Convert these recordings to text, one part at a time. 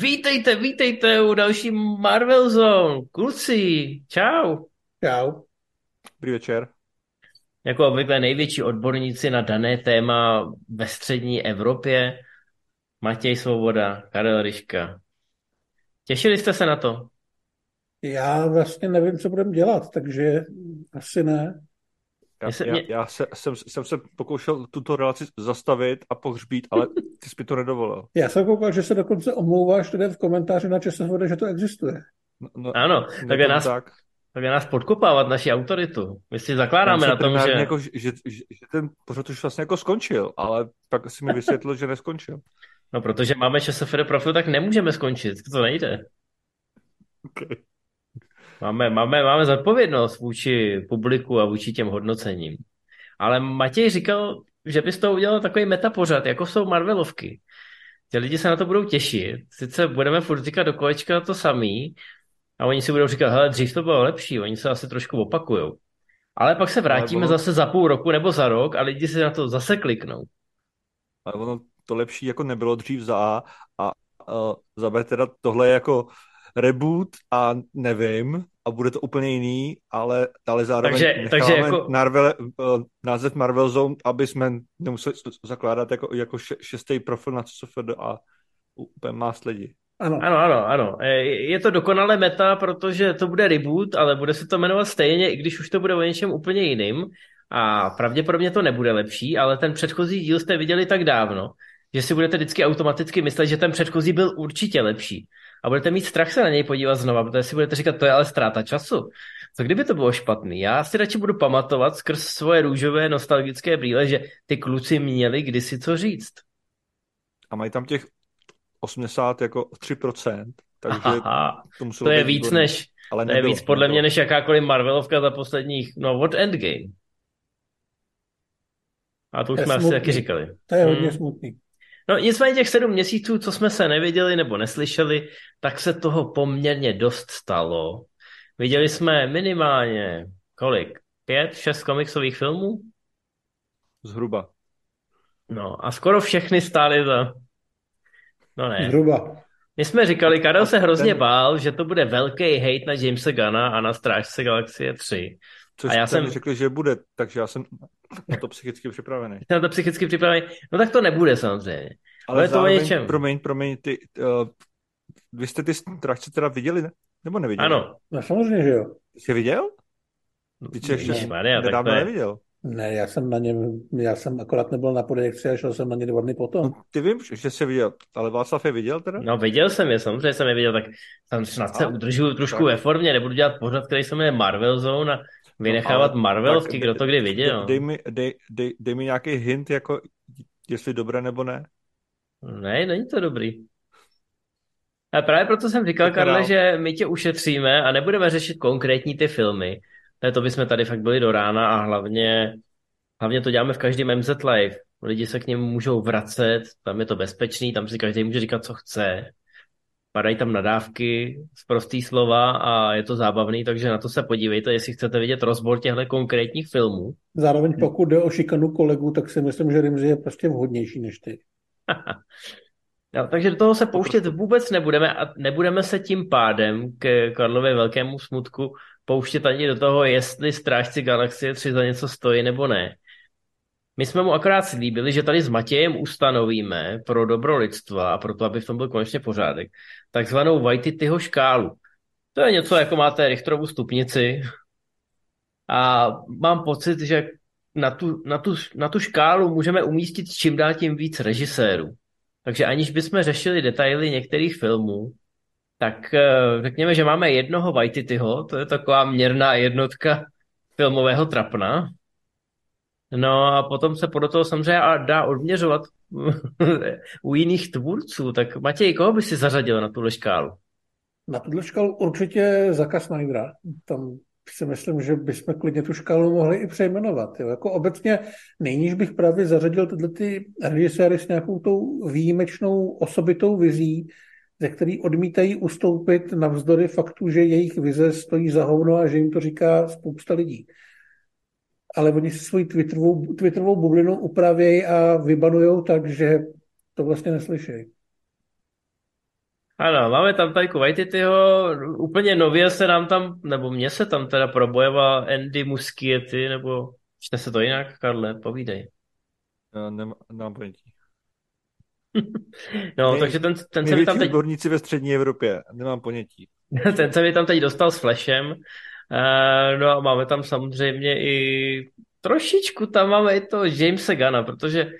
Vítejte, vítejte u další Marvel Zone. Kluci, čau. Čau. Dobrý večer. Jako obvykle největší odborníci na dané téma ve střední Evropě. Matěj Svoboda, Karel Ryška. Těšili jste se na to? Já vlastně nevím, co budeme dělat, takže asi ne. Já, já, mě... já se, jsem, jsem se pokoušel tuto relaci zastavit a pohřbít, ale ty jsi mi to nedovolil. Já jsem koukal, že se dokonce omlouváš tady v komentáři na ČSFD, že to existuje. No, no, ano, tak je nás, tak. tak je nás podkopávat naši autoritu. My si zakládáme na tom, že... Jako, že, že... že ten pořad už vlastně jako skončil, ale pak si mi vysvětlil, že neskončil. No, protože máme ČSFD profil, tak nemůžeme skončit, to nejde. Okay. Máme, máme, máme zodpovědnost vůči publiku a vůči těm hodnocením. Ale Matěj říkal, že bys to udělal takový metapořad, jako jsou Marvelovky. Ti lidi se na to budou těšit. Sice budeme furt říkat do kolečka to samý, a oni si budou říkat, hele, dřív to bylo lepší, oni se asi trošku opakujou. Ale pak se vrátíme ono... zase za půl roku nebo za rok a lidi si na to zase kliknou. Ale ono to lepší jako nebylo dřív za A a uh, za B teda tohle je jako reboot a nevím, a bude to úplně jiný, ale, ale zároveň takže, takže jako... Marvel, uh, název Marvel Zone, aby jsme nemuseli zakládat jako, jako šestý profil na CSFD a úplně má lidi. Ano. ano, ano, ano. Je to dokonale meta, protože to bude reboot, ale bude se to jmenovat stejně, i když už to bude o něčem úplně jiným. A pravděpodobně to nebude lepší, ale ten předchozí díl jste viděli tak dávno, že si budete vždycky automaticky myslet, že ten předchozí byl určitě lepší a budete mít strach se na něj podívat znova, protože si budete říkat, to je ale ztráta času. Co kdyby to bylo špatný? Já si radši budu pamatovat skrz svoje růžové nostalgické brýle, že ty kluci měli kdysi co říct. A mají tam těch 80 jako 3%, takže Aha, to, to je víc výborný. než, ale to nebylo, je víc podle nebylo. mě než jakákoliv Marvelovka za posledních, no od Endgame. A to už jsme smutný. asi taky říkali. To je hodně hmm. smutný. No nicméně těch sedm měsíců, co jsme se neviděli nebo neslyšeli, tak se toho poměrně dost stalo. Viděli jsme minimálně kolik? Pět, šest komiksových filmů? Zhruba. No a skoro všechny stály za... No ne. Zhruba. My jsme říkali, Karel se hrozně ten... bál, že to bude velký hate na Jamesa Gana a na Strážce Galaxie 3. Což a já jsem řekli, že bude, takže já jsem na to psychicky připravený. Na to psychicky připravený. No tak to nebude samozřejmě. Ale, Ale zároveň, to něčem. promiň, promiň, ty, uh, vy jste ty strážce teda viděli, ne? Nebo neviděli? Ano. No samozřejmě, že jo. Jsi viděl? Ty jsi ještě Maria, nedávno je... neviděl. Ne, já jsem na něm, já jsem akorát nebyl na projekci a šel jsem na ně dva dny potom. No, ty vím, že jsi viděl, ale Václav je viděl teda? No viděl jsem je, samozřejmě jsem je viděl, tak tam snad se udržuju trošku tak. ve formě, nebudu dělat pořad, který se jmenuje Marvel Zone a vynechávat no, Marvelovky, kdo to kdy viděl. Dej mi, dej, dej, dej mi nějaký hint, jako jestli dobré nebo ne. Ne, není to dobrý. A právě proto jsem říkal, Karle, že my tě ušetříme a nebudeme řešit konkrétní ty filmy. Ne, to bychom tady fakt byli do rána a hlavně, hlavně to děláme v každém MZ Live. Lidi se k němu můžou vracet, tam je to bezpečný, tam si každý může říkat, co chce padají tam nadávky z prostý slova a je to zábavný, takže na to se podívejte, jestli chcete vidět rozbor těchto konkrétních filmů. Zároveň pokud jde o šikanu kolegů, tak si myslím, že Rimzi je prostě vhodnější než ty. no, takže do toho se pouštět vůbec nebudeme a nebudeme se tím pádem k Karlově velkému smutku pouštět ani do toho, jestli Strážci Galaxie 3 za něco stojí nebo ne. My jsme mu akorát slíbili, že tady s Matějem ustanovíme pro dobro lidstva a pro to, aby v tom byl konečně pořádek, takzvanou Whiteyho škálu. To je něco, jako máte Richterovu stupnici a mám pocit, že na tu, na, tu, na tu škálu můžeme umístit čím dál tím víc režisérů. Takže aniž bychom řešili detaily některých filmů, tak eh, řekněme, že máme jednoho Whiteyho, to je taková měrná jednotka filmového trapna, No a potom se podle toho samozřejmě dá odměřovat u jiných tvůrců. Tak Matěj, koho by si zařadil na tuhle škálu? Na tuhle škálu určitě Zaka Snydera. Tam si myslím, že bychom klidně tu škálu mohli i přejmenovat. Jo. Jako obecně nejníž bych právě zařadil tyhle ty režiséry s nějakou tou výjimečnou osobitou vizí, ze který odmítají ustoupit navzdory faktu, že jejich vize stojí za hovno a že jim to říká spousta lidí ale oni si svoji Twitterovou, Twitterovou bublinu upravějí a vybanujou tak, že to vlastně neslyšejí. Ano, máme tam Tajku Waititiho, úplně nově se nám tam, nebo mně se tam teda probojoval Andy Muschietti, nebo čte se to jinak, Karle, povídej. Já nemám, nemám ponětí. no, Nej, takže ten, ten se mi tam teď... odborníci ve střední Evropě, nemám ponětí. ten se mi tam teď dostal s Flashem, no a máme tam samozřejmě i trošičku tam máme i to Jamesa Gana, protože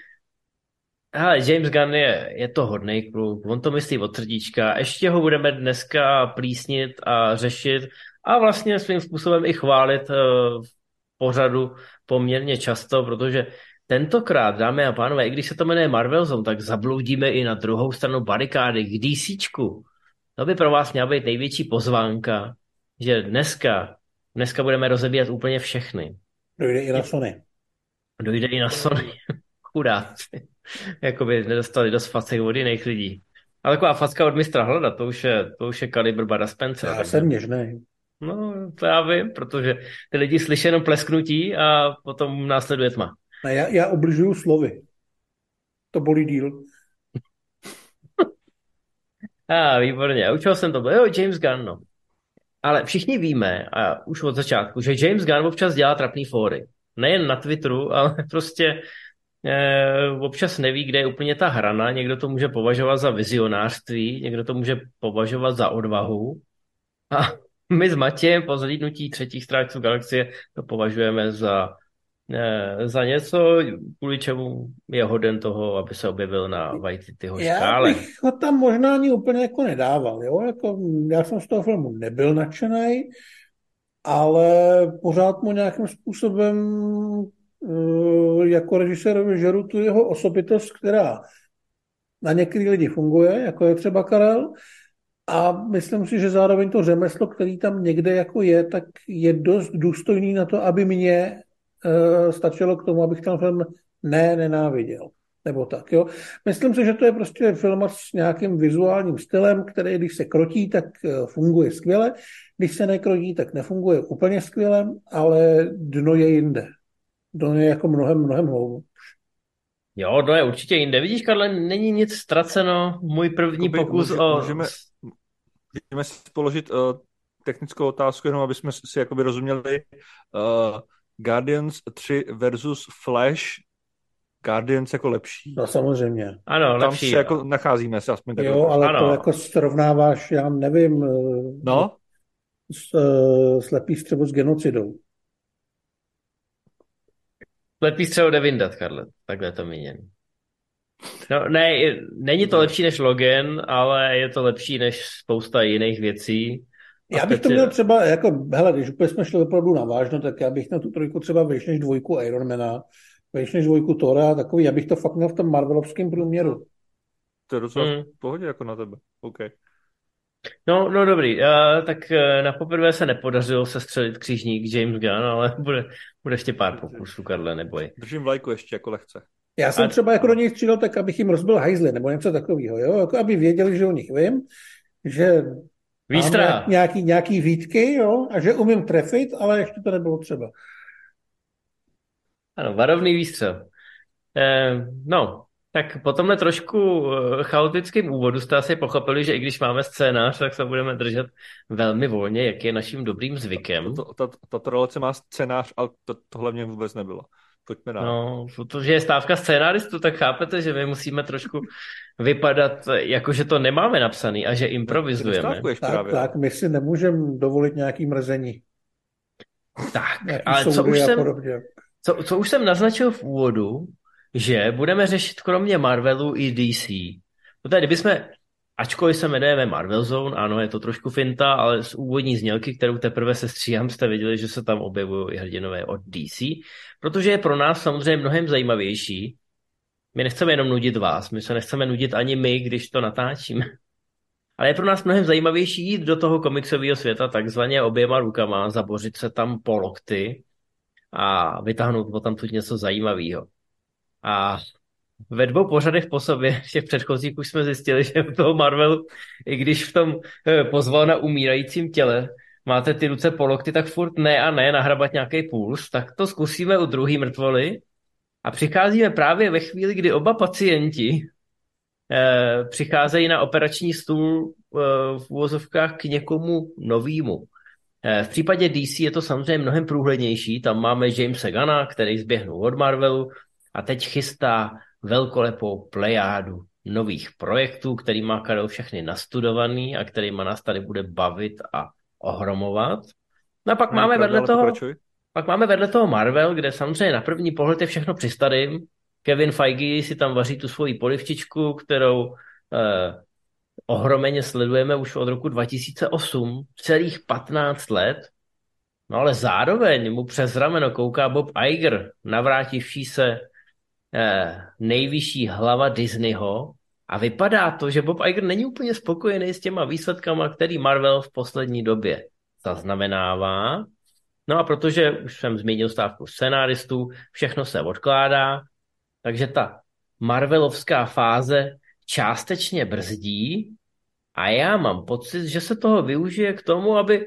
Hele, James Gunn je, je to hodný kluk, on to myslí od srdíčka, ještě ho budeme dneska plísnit a řešit a vlastně svým způsobem i chválit uh, v pořadu poměrně často, protože tentokrát, dámy a pánové, i když se to jmenuje Marvel Zone, tak zabloudíme i na druhou stranu barikády k DCčku. To by pro vás měla být největší pozvánka, že dneska, dneska budeme rozebírat úplně všechny. Dojde i na Sony. Dojde i na Sony. Chudáci. Jakoby nedostali dost facek od jiných lidí. Ale taková facka od mistra Hlada, to už je, to už je kalibr Bada Spencer. Já jsem něžný. No, to já vím, protože ty lidi slyší jenom plesknutí a potom následuje tma. A já, já obližuju slovy. To bolí díl. A ah, výborně. Učil jsem to. Jo, James Gunn, no. Ale všichni víme, a už od začátku, že James Gunn občas dělá trapný fóry. Nejen na Twitteru, ale prostě eh, občas neví, kde je úplně ta hrana. Někdo to může považovat za vizionářství, někdo to může považovat za odvahu. A my s Matějem po zhlídnutí třetích strážců galaxie to považujeme za za něco, kvůli čemu je hoden toho, aby se objevil na Waititiho škále. Já bych ho tam možná ani úplně jako nedával. Jo? Jako, já jsem z toho filmu nebyl nadšený, ale pořád mu nějakým způsobem eh, jako režisérovi žeru tu jeho osobitost, která na některý lidi funguje, jako je třeba Karel, a myslím si, že zároveň to řemeslo, který tam někde jako je, tak je dost důstojný na to, aby mě stačilo k tomu, abych ten film ne nenáviděl. Nebo tak, jo. Myslím si, že to je prostě film s nějakým vizuálním stylem, který, když se krotí, tak uh, funguje skvěle. Když se nekrotí, tak nefunguje úplně skvěle, ale dno je jinde. Dno je jako mnohem, mnohem hloubou. Jo, to je určitě jinde. Vidíš, Karle, není nic ztraceno. Můj první Jakoby, pokus může, o... Můžeme, můžeme si položit uh, technickou otázku, jenom aby jsme si jakoby rozuměli. Uh, Guardians 3 versus Flash, Guardians jako lepší. No samozřejmě. Ano, Tam lepší. se jako nacházíme se aspoň Jo, ale ano. to jako srovnáváš, já nevím, eh, no? s, uh, slepý střevo s genocidou. Slepý střevo jde vyndat, Karle. Takhle to míněn. No, ne, není to lepší než Logan, ale je to lepší než spousta jiných věcí. Já bych to měl třeba, jako, hele, když úplně jsme šli opravdu na vážno, tak já bych na tu trojku třeba vejš než dvojku Ironmana, vejš než dvojku Tora, takový, já bych to fakt měl v tom Marvelovském průměru. To je docela hmm. v pohodě jako na tebe, OK. No, no dobrý, uh, tak uh, na poprvé se nepodařilo se střelit křížník James Gunn, ale bude, bude ještě pár pokusů, Karle, neboj. Držím vlajku ještě jako lehce. Já jsem A... třeba jako do něj střílel tak, abych jim rozbil hajzly, nebo něco takového, jo? Jako aby věděli, že o nich vím, že Výstra. Nějaký, nějaký výtky, jo, a že umím trefit, ale ještě to nebylo třeba. Ano, varovný výstřel. Eh, no, tak po tomhle trošku eh, chaotickém úvodu jste asi pochopili, že i když máme scénář, tak se budeme držet velmi volně, jak je naším dobrým zvykem. Tato, tato, tato relace má scénář, ale to, tohle mě vůbec nebylo. Pojďme dál. No, protože je stávka scénáristu, tak chápete, že my musíme trošku vypadat, jako že to nemáme napsaný a že improvizujeme. Tak, právě. tak, my si nemůžeme dovolit nějaký mrzení. Tak, nějaký ale co už, jsem, co, co už jsem naznačil v úvodu, že budeme řešit kromě Marvelu i DC. Protože kdybychom Ačkoliv se jmenujeme Marvel Zone, ano, je to trošku finta, ale z úvodní znělky, kterou teprve se stříhám, jste viděli, že se tam objevují i hrdinové od DC, protože je pro nás samozřejmě mnohem zajímavější. My nechceme jenom nudit vás, my se nechceme nudit ani my, když to natáčíme. Ale je pro nás mnohem zajímavější jít do toho komiksového světa takzvaně oběma rukama, zabořit se tam po lokty a vytáhnout tam tu něco zajímavého. A ve dvou pořadech po sobě, těch předchozích už jsme zjistili, že v toho Marvelu, i když v tom eh, pozval na umírajícím těle, máte ty ruce po lokty, tak furt ne a ne nahrabat nějaký puls, tak to zkusíme u druhý mrtvoly a přicházíme právě ve chvíli, kdy oba pacienti eh, přicházejí na operační stůl eh, v úvozovkách k někomu novému. Eh, v případě DC je to samozřejmě mnohem průhlednější. Tam máme Jamesa Gana, který zběhnul od Marvelu a teď chystá velkolepou plejádu nových projektů, který má Karel všechny nastudovaný a kterýma nás tady bude bavit a ohromovat. No a pak no, máme vedle toho, pak máme vedle toho Marvel, kde samozřejmě na první pohled je všechno přistadým. Kevin Feige si tam vaří tu svoji polivčičku, kterou eh, ohromeně sledujeme už od roku 2008, celých 15 let. No ale zároveň mu přes rameno kouká Bob Iger, navrátivší se nejvyšší hlava Disneyho a vypadá to, že Bob Iger není úplně spokojený s těma výsledkama, který Marvel v poslední době zaznamenává. No a protože už jsem zmínil stávku scenáristů, všechno se odkládá, takže ta Marvelovská fáze částečně brzdí a já mám pocit, že se toho využije k tomu, aby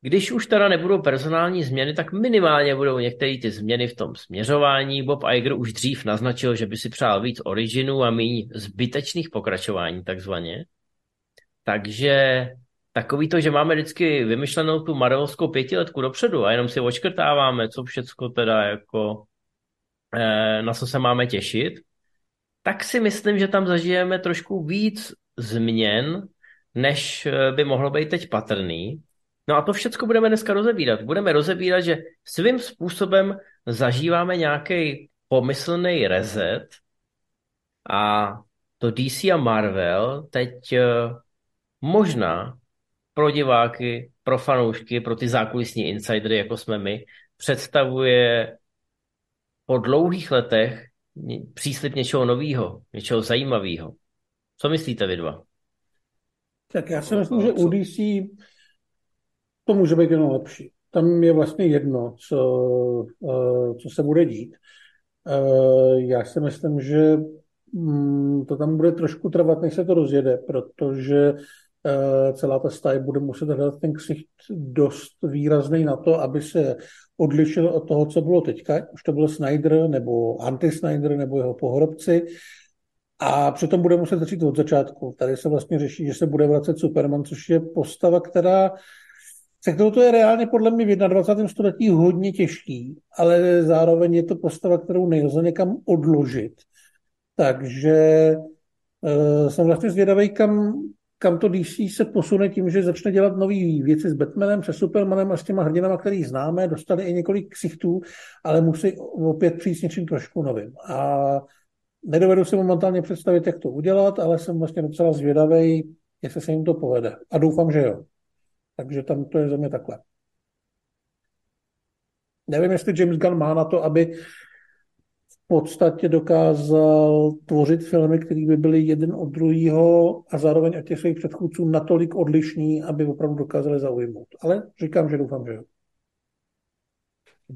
když už teda nebudou personální změny, tak minimálně budou některé ty změny v tom směřování. Bob Iger už dřív naznačil, že by si přál víc originů a méně zbytečných pokračování takzvaně. Takže takový to, že máme vždycky vymyšlenou tu Marvelovskou pětiletku dopředu a jenom si očkrtáváme, co všecko teda jako eh, na co se máme těšit, tak si myslím, že tam zažijeme trošku víc změn, než eh, by mohlo být teď patrný. No a to všechno budeme dneska rozebírat. Budeme rozebírat, že svým způsobem zažíváme nějaký pomyslný reset a to DC a Marvel teď eh, možná pro diváky, pro fanoušky, pro ty zákulisní insidery, jako jsme my, představuje po dlouhých letech příslip něčeho nového, něčeho zajímavého. Co myslíte vy dva? Tak já si myslím, že u DC to může být jenom lepší. Tam je vlastně jedno, co, eh, co se bude dít. Eh, já si myslím, že mm, to tam bude trošku trvat, než se to rozjede, protože eh, celá ta staj bude muset hledat ten ksicht dost výrazný na to, aby se odlišil od toho, co bylo teďka. Už to byl Snyder nebo anti-Snyder nebo jeho pohrobci. A přitom bude muset začít od začátku. Tady se vlastně řeší, že se bude vracet Superman, což je postava, která se kterou to je reálně podle mě v 21. století hodně těžký, ale zároveň je to postava, kterou nelze někam odložit. Takže uh, jsem vlastně zvědavý, kam, kam to DC se posune tím, že začne dělat nové věci s Batmanem, se Supermanem a s těma hrdinama, který známe, dostali i několik ksichtů, ale musí opět přijít s něčím trošku novým. A nedovedu si momentálně představit, jak to udělat, ale jsem vlastně docela zvědavý, jestli se jim to povede. A doufám, že jo. Takže tam to je za mě takhle. Nevím, jestli James Gunn má na to, aby v podstatě dokázal tvořit filmy, které by byly jeden od druhého a zároveň od těch svých předchůdců natolik odlišní, aby opravdu dokázali zaujmout. Ale říkám, že doufám, že jo.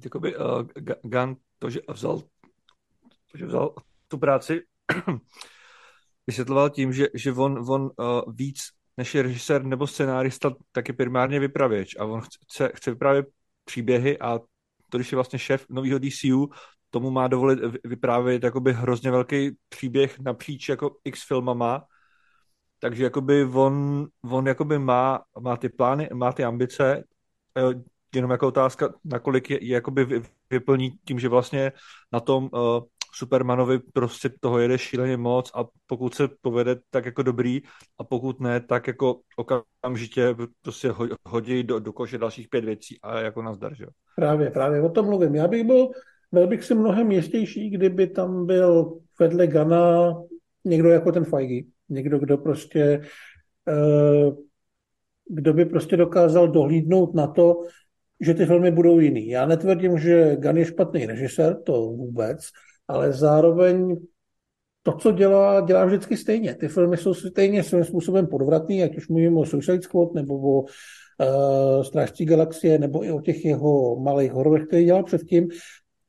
Jakoby uh, Gunn to, že vzal, to, že vzal tu práci, vysvětloval tím, že, že on, on uh, víc než je režisér nebo scenárista, tak je primárně vypravěč. A on chce, chce vyprávět příběhy a to, když je vlastně šéf nového DCU, tomu má dovolit vyprávět jakoby hrozně velký příběh napříč jako x filmama, takže jakoby on, on jakoby má, má ty plány, má ty ambice, jenom jako otázka, nakolik je, je jakoby vyplní tím, že vlastně na tom uh, Supermanovi prostě toho jede šíleně moc a pokud se povede, tak jako dobrý a pokud ne, tak jako okamžitě prostě hodí do, do koše dalších pět věcí a jako nazdar, že Právě, právě o tom mluvím. Já bych byl, byl bych si mnohem jistější, kdyby tam byl vedle Gana někdo jako ten Feige. Někdo, kdo prostě uh, kdo by prostě dokázal dohlídnout na to, že ty filmy budou jiný. Já netvrdím, že Gun je špatný režisér, to vůbec, ale zároveň to, co dělá, dělá vždycky stejně. Ty filmy jsou stejně svým způsobem podvratný, ať už mluvím o Suicide Squad nebo o uh, Strážcí galaxie, nebo i o těch jeho malých hororech, které dělal předtím.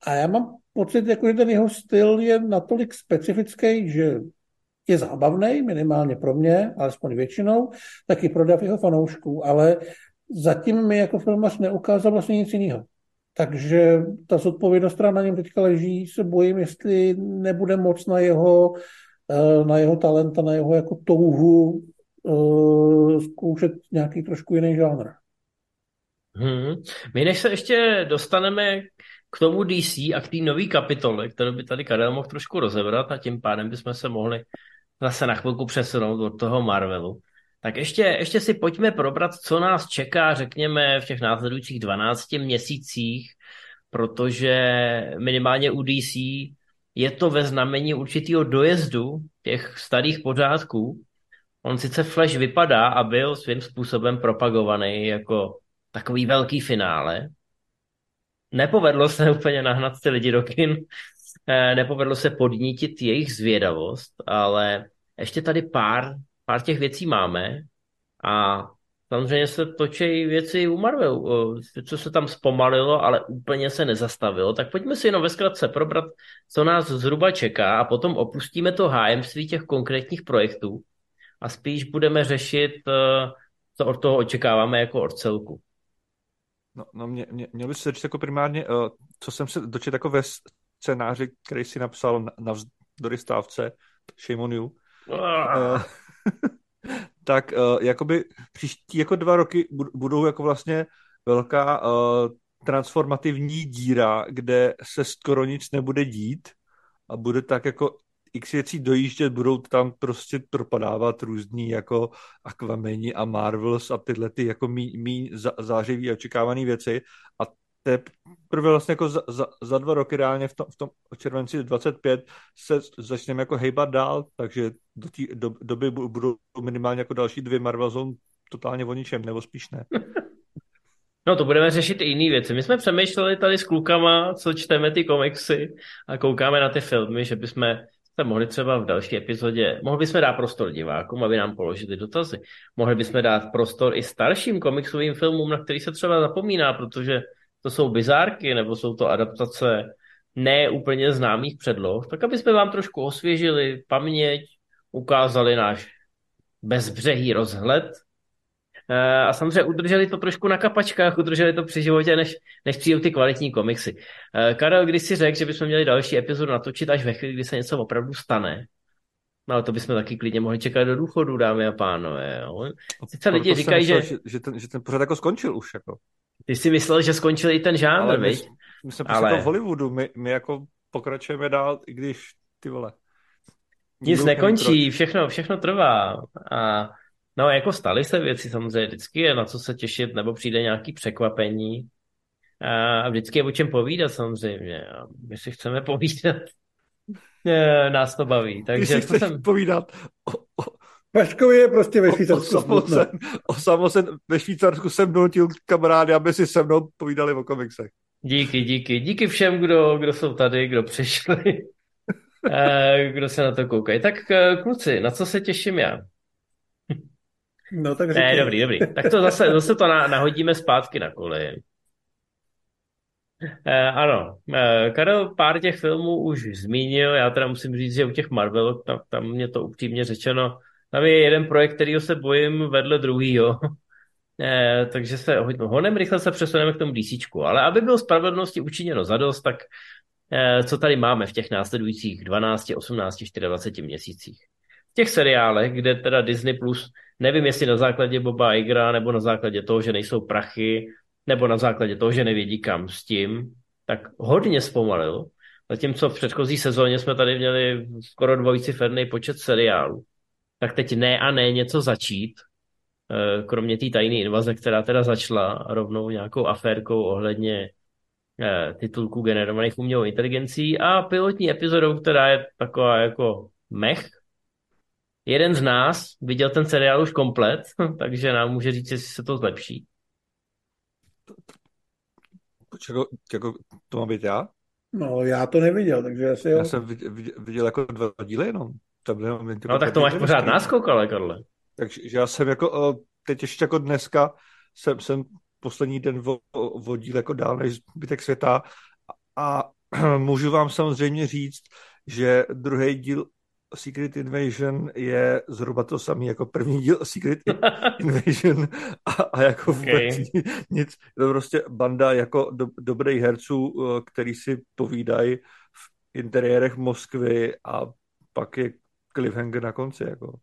A já mám pocit, jako, že ten jeho styl je natolik specifický, že je zábavný, minimálně pro mě, alespoň většinou, taky pro jeho fanoušků, ale zatím mi jako filmař neukázal vlastně nic jiného. Takže ta zodpovědnost, která na něm teďka leží, se bojím, jestli nebude moc na jeho na jeho talent a na jeho jako touhu uh, zkoušet nějaký trošku jiný žánr. Hmm. My než se ještě dostaneme k tomu DC a k té nové kapitole, kterou by tady Karel mohl trošku rozebrat a tím pádem bychom se mohli zase na chvilku přesunout od toho Marvelu. Tak ještě, ještě si pojďme probrat, co nás čeká, řekněme, v těch následujících 12 měsících, protože minimálně u DC je to ve znamení určitého dojezdu těch starých pořádků. On sice Flash vypadá a byl svým způsobem propagovaný jako takový velký finále. Nepovedlo se úplně nahnat ty lidi do kin, eh, nepovedlo se podnítit jejich zvědavost, ale ještě tady pár, pár těch věcí máme a samozřejmě se točí věci u Marvelu, co se tam zpomalilo, ale úplně se nezastavilo, tak pojďme si jenom ve zkratce probrat, co nás zhruba čeká a potom opustíme to hájemství těch konkrétních projektů a spíš budeme řešit, eh, co od toho očekáváme jako od celku. No, no mě, mě, měl bys se říct jako primárně, uh, co jsem se dočetl jako ve scénáři, který si napsal na, na vzdory stávce, shame on you, uh, tak uh, jakoby příští jako dva roky budou jako vlastně velká uh, transformativní díra, kde se skoro nic nebude dít a bude tak jako x věcí dojíždět, budou tam prostě propadávat různý jako Aquameni a Marvels a tyhle ty jako mý, mý zářivý a očekávané věci a teprve vlastně jako za, za, za dva roky reálně v tom, v tom červenci 25 se začneme jako hejbat dál, takže do té do, doby budou minimálně jako další dvě Marvel Zone totálně o ničem, nebo spíš ne. No to budeme řešit i jiné věci. My jsme přemýšleli tady s klukama, co čteme ty komiksy a koukáme na ty filmy, že bychom se mohli třeba v další epizodě, mohli bychom dát prostor divákům, aby nám položili dotazy. Mohli bychom dát prostor i starším komiksovým filmům, na který se třeba zapomíná, protože to jsou bizárky, nebo jsou to adaptace ne úplně známých předloh, tak aby jsme vám trošku osvěžili paměť, ukázali náš bezbřehý rozhled eh, a samozřejmě udrželi to trošku na kapačkách, udrželi to při životě, než, než přijdou ty kvalitní komiksy. Eh, Karel, když si řekl, že bychom měli další epizodu natočit až ve chvíli, kdy se něco opravdu stane, No ale to bychom taky klidně mohli čekat do důchodu, dámy a pánové. Jo. Sice lidi říkají, myslel, že... že... ten, že ten pořád jako skončil už. Jako. Ty jsi myslel, že skončil i ten žánr, ale my, my jsme prostě ale... jako v Hollywoodu, my, my jako pokračujeme dál, i když ty vole. Nic nekončí, všechno, všechno trvá. A no jako staly se věci samozřejmě, vždycky je na co se těšit, nebo přijde nějaký překvapení. A vždycky je o čem povídat samozřejmě. A my si chceme povídat. Nás to baví. Takže Ty si chceš jsem... povídat o, o, Vaškovi je prostě ve Švýcarsku. Osamocen, osamocen ve Švýcarsku jsem donutil kamarády, aby si se mnou povídali o komiksech. Díky, díky. Díky všem, kdo, kdo jsou tady, kdo přišli, eh, kdo se na to koukají. Tak eh, kluci, na co se těším já? No tak Ne, dobrý, dobrý. Tak to zase, zase to nahodíme zpátky na kolej. Eh, ano, eh, Karel pár těch filmů už zmínil, já teda musím říct, že u těch Marvel, tam, tam mě to upřímně řečeno tam je jeden projekt, kterýho se bojím vedle druhýho. Eh, takže se honem rychle se přesuneme k tomu DC. Ale aby bylo spravedlnosti učiněno zadost, tak eh, co tady máme v těch následujících 12, 18, 24 měsících. V těch seriálech, kde teda Disney Plus, nevím jestli na základě Boba Igra, nebo na základě toho, že nejsou prachy, nebo na základě toho, že nevědí kam s tím, tak hodně zpomalil. Zatímco v předchozí sezóně jsme tady měli skoro dvojciferný počet seriálů tak teď ne a ne něco začít, eh, kromě té tajné invaze, která teda začala rovnou nějakou aférkou ohledně eh, titulků generovaných umělou inteligencí a pilotní epizodou, která je taková jako mech. Jeden z nás viděl ten seriál už komplet, takže nám může říct, jestli se to zlepší. Jako, jako to má být já? No, já to neviděl, takže asi jo. Já jsem viděl, viděl jako dva díly jenom. To byly momenty, no tak to máš pořád náskok, ale Karle. Takže já jsem jako, teď ještě jako dneska, jsem, jsem poslední den vodil jako dál než zbytek světa a můžu vám samozřejmě říct, že druhý díl Secret Invasion je zhruba to samý jako první díl Secret Invasion a, a jako vůbec okay. nic. To prostě banda jako do, dobrých herců, který si povídají v interiérech Moskvy a pak je cliffhanger na konci, jako.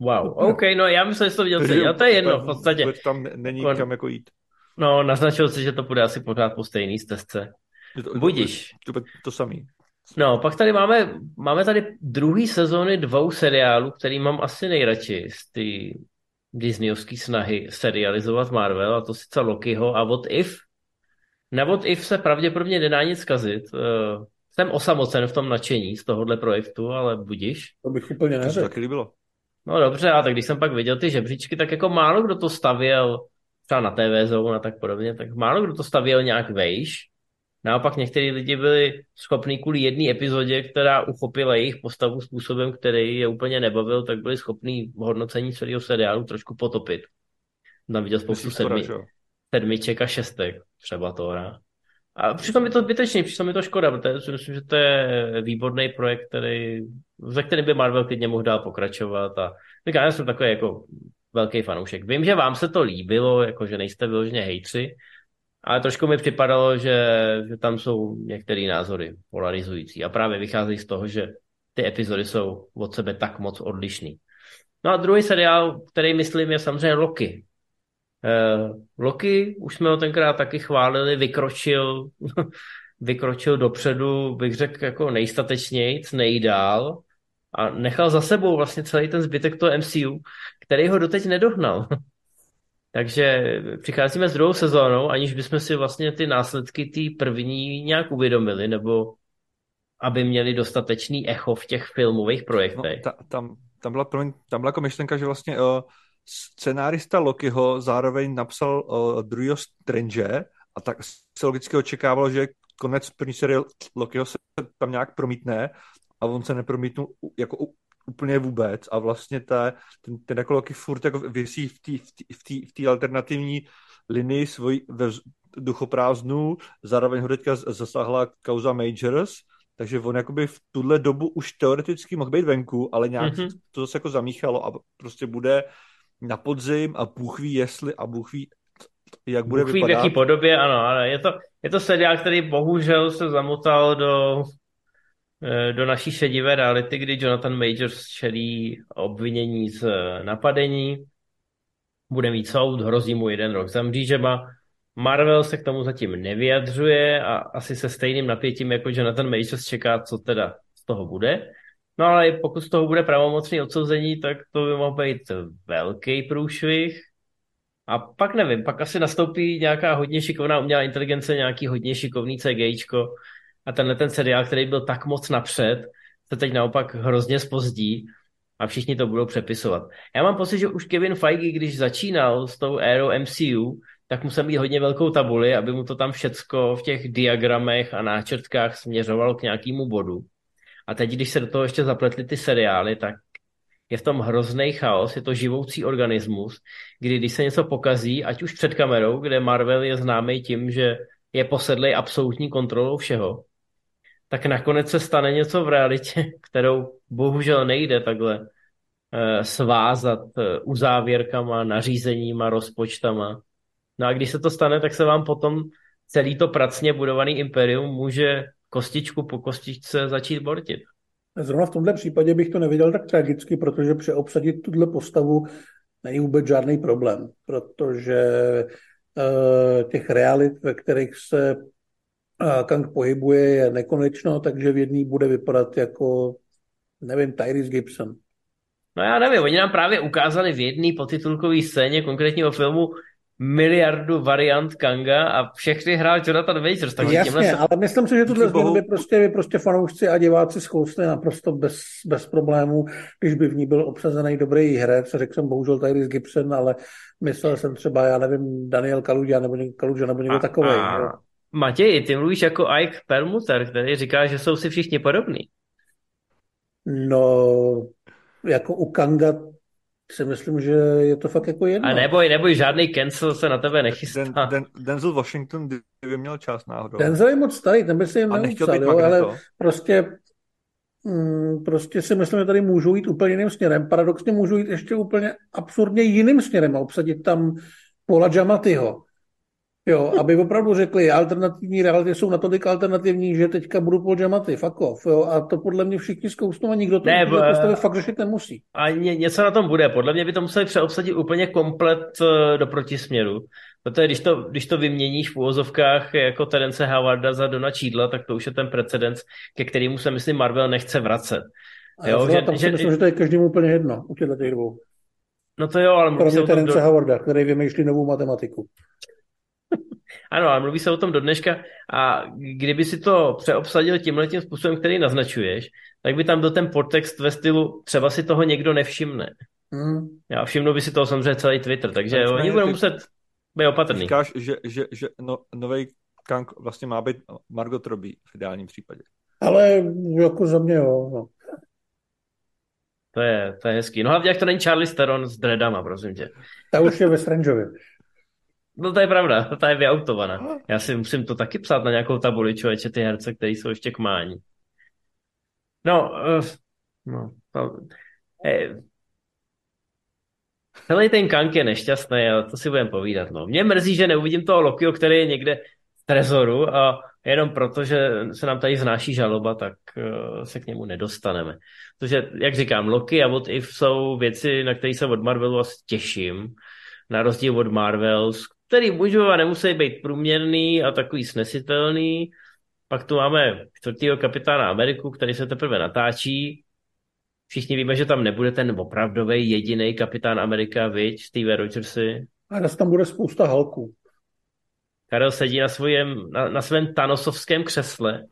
Wow, OK, no já myslím, že to viděl celý, a to je jedno v podstatě. Tam není Kon... kam jako jít. No, naznačil si, že to bude asi pořád po stejný stezce. Budíš. To, to, to, to samý. No, pak tady máme, máme tady druhý sezóny dvou seriálů, který mám asi nejradši z ty Disneyovské snahy serializovat Marvel, a to sice Lokiho a What If. Na What If se pravděpodobně nedá nic zkazit. Jsem osamocen v tom nadšení z tohohle projektu, ale budíš. To bych úplně neřekl. To se taky líbilo. No dobře, a tak když jsem pak viděl ty žebříčky, tak jako málo kdo to stavěl, třeba na TV Zone a tak podobně, tak málo kdo to stavěl nějak vejš. Naopak někteří lidi byli schopní kvůli jedné epizodě, která uchopila jejich postavu způsobem, který je úplně nebavil, tak byli schopní v hodnocení celého seriálu trošku potopit. Tam viděl spoustu sedmi, sedmiček a šestek, třeba to. Ne? A přišlo mi to zbytečně, přišlo mi to škoda, protože si myslím, že to je výborný projekt, který, ze kterým by Marvel klidně mohl dál pokračovat. A říkám, já jsem takový jako velký fanoušek. Vím, že vám se to líbilo, jako že nejste vyloženě hejtři, ale trošku mi připadalo, že, že tam jsou některé názory polarizující a právě vycházejí z toho, že ty epizody jsou od sebe tak moc odlišný. No a druhý seriál, který myslím, je samozřejmě Loki. Eh, Loki, už jsme ho tenkrát taky chválili, vykročil, vykročil dopředu, bych řekl, jako nejstatečnějc, nejdál a nechal za sebou vlastně celý ten zbytek toho MCU, který ho doteď nedohnal. Takže přicházíme s druhou sezónou, aniž bychom si vlastně ty následky té první nějak uvědomili, nebo aby měli dostatečný echo v těch filmových projektech. No, ta, tam, tam, byla, tam byla jako myšlenka, že vlastně uh, scenárista Lokiho zároveň napsal uh, druhého Strange a tak se logicky očekávalo, že konec první série Lokiho se tam nějak promítne a on se nepromítnul jako úplně vůbec a vlastně ta, ten, ten jako Loki furt jako vysí v té v v alternativní linii svojí ve duchoprázdnu, zároveň ho teďka zasáhla kauza Majors, takže on jakoby v tuhle dobu už teoreticky mohl být venku, ale nějak mm-hmm. to zase jako zamíchalo a prostě bude na podzim a Bůh ví jestli a Bůh ví jak bude Bůh vypadat. v jaký podobě, ano, ale je to, je to seriál, který bohužel se zamotal do Eh, do naší šedivé reality, kdy Jonathan Majors čelí obvinění z eh, napadení, bude mít soud, hrozí mu jeden rok za mřížema. Marvel se k tomu zatím nevyjadřuje a asi se stejným napětím jako Jonathan Majors čeká, co teda z toho bude. No ale pokud z toho bude pravomocný odsouzení, tak to by mohl být velký průšvih. A pak nevím, pak asi nastoupí nějaká hodně šikovná umělá inteligence, nějaký hodně šikovný CGIčko, a tenhle ten seriál, který byl tak moc napřed, se teď naopak hrozně spozdí a všichni to budou přepisovat. Já mám pocit, že už Kevin Feige, když začínal s tou érou MCU, tak musel mít hodně velkou tabuli, aby mu to tam všecko v těch diagramech a náčrtkách směřovalo k nějakému bodu. A teď, když se do toho ještě zapletly ty seriály, tak je v tom hrozný chaos, je to živoucí organismus, kdy když se něco pokazí, ať už před kamerou, kde Marvel je známý tím, že je posedlej absolutní kontrolou všeho, tak nakonec se stane něco v realitě, kterou bohužel nejde takhle eh, svázat eh, uzávěrkama, nařízeníma, rozpočtama. No a když se to stane, tak se vám potom celý to pracně budovaný imperium může kostičku po kostičce začít bortit. Zrovna v tomhle případě bych to neviděl tak tragicky, protože přeobsadit tuhle postavu není vůbec žádný problém, protože uh, těch realit, ve kterých se Kang pohybuje, je nekonečno, takže v jedný bude vypadat jako, nevím, Tyrese Gibson. No já nevím, oni nám právě ukázali v jedné potitulkové scéně konkrétního filmu miliardu variant Kanga a všechny hrál Jonathan Majors. Takže Jasně, se... ale myslím si, že tuhle změnu by prostě, by prostě fanoušci a diváci zkousli naprosto bez, bez problémů, když by v ní byl obsazený dobrý herec. Řekl jsem bohužel Tyrese Gibson, ale myslel jsem třeba, já nevím, Daniel Kaluja nebo, Kaluja nebo někdo takový. A, Matěj, ty mluvíš jako Ike Permuter, který říká, že jsou si všichni podobní. No, jako u Kanga si myslím, že je to fakt jako jedno. A neboj, neboj, žádný cancel se na tebe nechystá. Den, den, Denzel Washington by měl čas náhodou. Denzel je moc starý, ten by si jim neupsal, jo, ale prostě mm, prostě si myslím, že tady můžou jít úplně jiným směrem. Paradoxně můžou jít ještě úplně absurdně jiným směrem a obsadit tam Paula Jamatyho Jo, aby opravdu řekli, alternativní reality jsou natolik alternativní, že teďka budu po džamaty, fuck off, jo, a to podle mě všichni zkousnou a nikdo to ne, postavy fakt řešit nemusí. A ně, něco na tom bude, podle mě by to museli přeobsadit úplně komplet uh, do protisměru, protože když to, když to vyměníš v úvozovkách jako Terence Howarda za Dona Čídla, tak to už je ten precedens, ke kterému se myslím Marvel nechce vracet. A jo, že, tam že, si myslím, že to je každému úplně jedno u těchto těch dvou. No to jo, ale Kromě Terence do... Howarda, který vymýšlí novou matematiku. Ano, ale mluví se o tom do dneška a kdyby si to přeobsadil tímhle tím způsobem, který naznačuješ, tak by tam byl ten podtext ve stylu třeba si toho někdo nevšimne. Hmm. Já všimnu by si toho samozřejmě celý Twitter, takže tak oni budou muset být opatrný. Říkáš, že, že, že no, nový Kang vlastně má být Margot Robbie v ideálním případě. Ale jako za mě jo. No. To je, to je hezký. No hlavně jak to není Charlie Steron s dreadama, prosím tě. Ta už je ve Strangeově. No to je pravda, ta je vyautovaná. Já si musím to taky psát na nějakou tabuli, člověče, ty herce, které jsou ještě k mání. No, uh, no to, hey. Celý ten Kank je nešťastný, ale to si budeme povídat. No. Mě mrzí, že neuvidím toho Lokio, který je někde v trezoru a jenom proto, že se nám tady znáší žaloba, tak uh, se k němu nedostaneme. Protože, jak říkám, Loki a What If jsou věci, na které se od Marvelu asi těším, na rozdíl od Marvel, který můžou a nemusí být průměrný a takový snesitelný. Pak tu máme čtvrtýho kapitána Ameriku, který se teprve natáčí. Všichni víme, že tam nebude ten opravdový jediný kapitán Amerika, viď, Steve Rogersy. A nás tam bude spousta halků. Karel sedí na, svém, na, na svém tanosovském křesle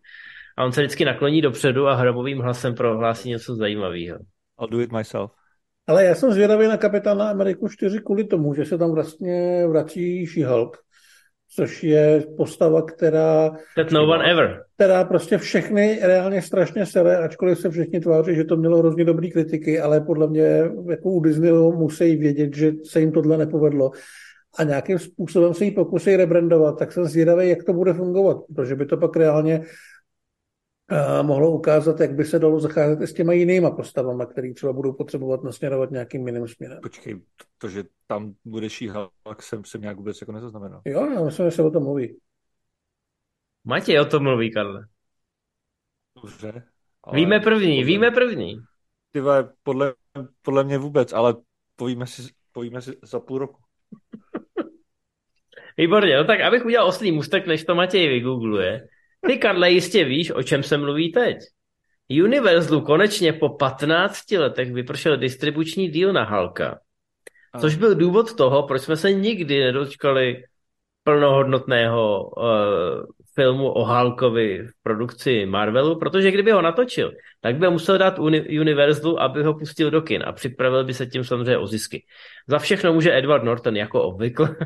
a on se vždycky nakloní dopředu a hrobovým hlasem prohlásí něco zajímavého. I'll do it myself. Ale já jsem zvědavý na kapitána Ameriku 4 kvůli tomu, že se tam vlastně vrací she což je postava, která... That no one ever. Která prostě všechny reálně strašně sere, ačkoliv se všichni tváří, že to mělo hrozně dobrý kritiky, ale podle mě jako u Disneyho musí vědět, že se jim tohle nepovedlo a nějakým způsobem se jí pokusí rebrandovat, tak jsem zvědavý, jak to bude fungovat, protože by to pak reálně mohlo ukázat, jak by se dalo zacházet i s těma jinýma postavama, který třeba budou potřebovat nasměrovat nějakým jiným směrem. Počkej, to, že tam bude šíhalak, jsem, jsem nějak vůbec jako nezaznamenal. Jo, já myslím, že se o tom mluví. Matěj o tom mluví, Karle. Dobře. Ale... Víme první, podle... víme první. Ty podle, podle mě vůbec, ale povíme si, povíme si za půl roku. Výborně, no tak abych udělal oslý mustek, než to Matěj vygoogluje, ty, Karle, jistě víš, o čem se mluví teď. Universalu konečně po 15 letech vypršel distribuční díl na Halka. Což byl důvod toho, proč jsme se nikdy nedočkali plnohodnotného uh, filmu o Hulkovi v produkci Marvelu, protože kdyby ho natočil, tak by ho musel dát uni- Universalu, aby ho pustil do kin a připravil by se tím samozřejmě o zisky. Za všechno může Edward Norton jako obvykle,